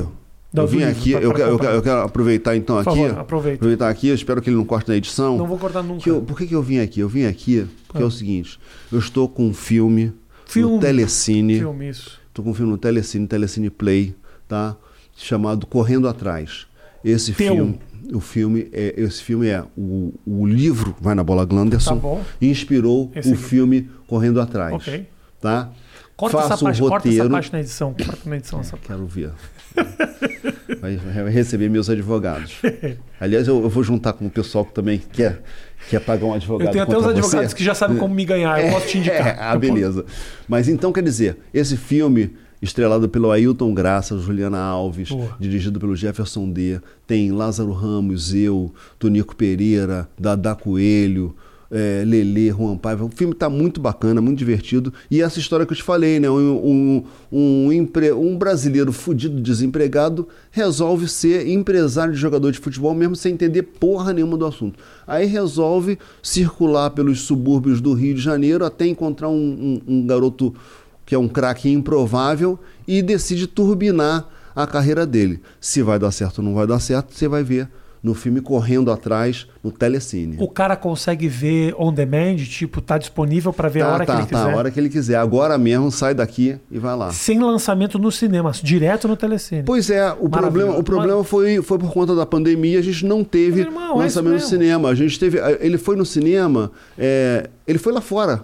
Eu vim aqui,
pra-
eu,
pra
quero, eu, eu quero aproveitar então aqui.
favor, aproveita.
Aproveitar aqui, eu espero que ele não corte na edição.
Não vou cortar nunca.
Que eu- por que, que eu vim aqui? Eu vim aqui porque é o seguinte: eu estou com um filme,
Filme.
no Telecine.
Filme isso.
Estou com um filme no Telecine, Telecine Play, tá? Chamado Correndo Atrás. Esse
Teu.
filme. O filme é, esse filme é o, o livro vai na bola Glanderson
Tá
inspirou
Esse
o
aqui.
filme Correndo Atrás,
Ok.
tá?
Corta essa,
Faça um
parte, corta essa
roteiro.
parte na edição. Corta na edição essa parte.
Quero ver. Vai, vai receber meus advogados. Aliás, eu, eu vou juntar com o pessoal que também quer, quer pagar um advogado.
Eu tenho até os advogados
você.
que já sabem como me ganhar. Eu posso te indicar.
É, ah,
posso-
beleza. Mas então, quer dizer, esse filme, estrelado pelo Ailton Graça, Juliana Alves,
Boa.
dirigido pelo Jefferson D., tem Lázaro Ramos, eu, Tonico Pereira, Dada Coelho, é, Lele, Juan Paiva. O filme está muito bacana, muito divertido. E essa história que eu te falei, né? Um, um, um, empre- um brasileiro fudido, desempregado, resolve ser empresário de jogador de futebol mesmo sem entender porra nenhuma do assunto. Aí resolve circular pelos subúrbios do Rio de Janeiro até encontrar um, um- um garoto que é um craque improvável e decide turbinar a carreira dele. Se vai dar certo ou não vai dar certo, você vai ver no filme Correndo Atrás, no Telecine.
O cara consegue ver on demand, tipo, tá disponível pra ver a
tá,
hora
tá,
que ele
tá,
quiser.
a hora que ele quiser. Agora mesmo, sai daqui e vai lá.
Sem lançamento no cinema, direto no telecine.
Pois é, o problema, o problema foi, foi por conta da pandemia, a gente não teve
irmão, é
lançamento no
isso mesmo.
cinema. A gente teve. Ele foi no cinema, é, ele foi lá fora.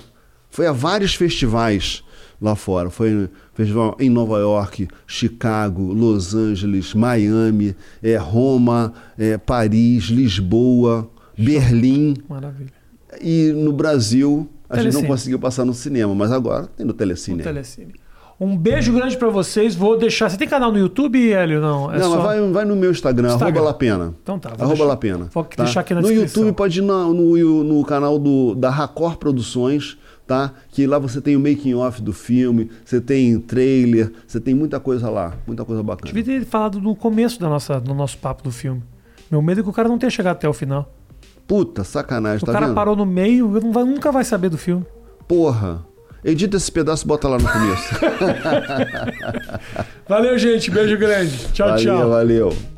Foi a vários festivais lá fora. Foi no festival em Nova York, Chicago, Los Angeles, Miami, é, Roma, é, Paris, Lisboa, Berlim.
Maravilha.
E no Brasil a gente
Telecine.
não conseguiu passar no cinema, mas agora tem no Telecine.
No telecine. Um beijo grande pra vocês. Vou deixar. Você tem canal no YouTube, Hélio? Não. É
não,
só...
mas vai, vai no meu Instagram,
Instagram.
arroba Lapena.
Então tá, vou
Arroba
deixar-
Lapena.
vou
tá?
deixar aqui na
No
descrição.
YouTube pode ir na- no, no canal do, da Racor Produções, tá? Que lá você tem o making off do filme, você tem trailer, você tem muita coisa lá, muita coisa bacana.
Devia ter falado no começo da nossa, do nosso papo do filme. Meu medo é que o cara não tenha chegado até o final.
Puta, sacanagem,
o
tá
cara
vendo?
parou no meio, vai- nunca vai saber do filme.
Porra. Edita esse pedaço e bota lá no começo.
Valeu, gente. Beijo grande. Tchau,
valeu,
tchau.
valeu.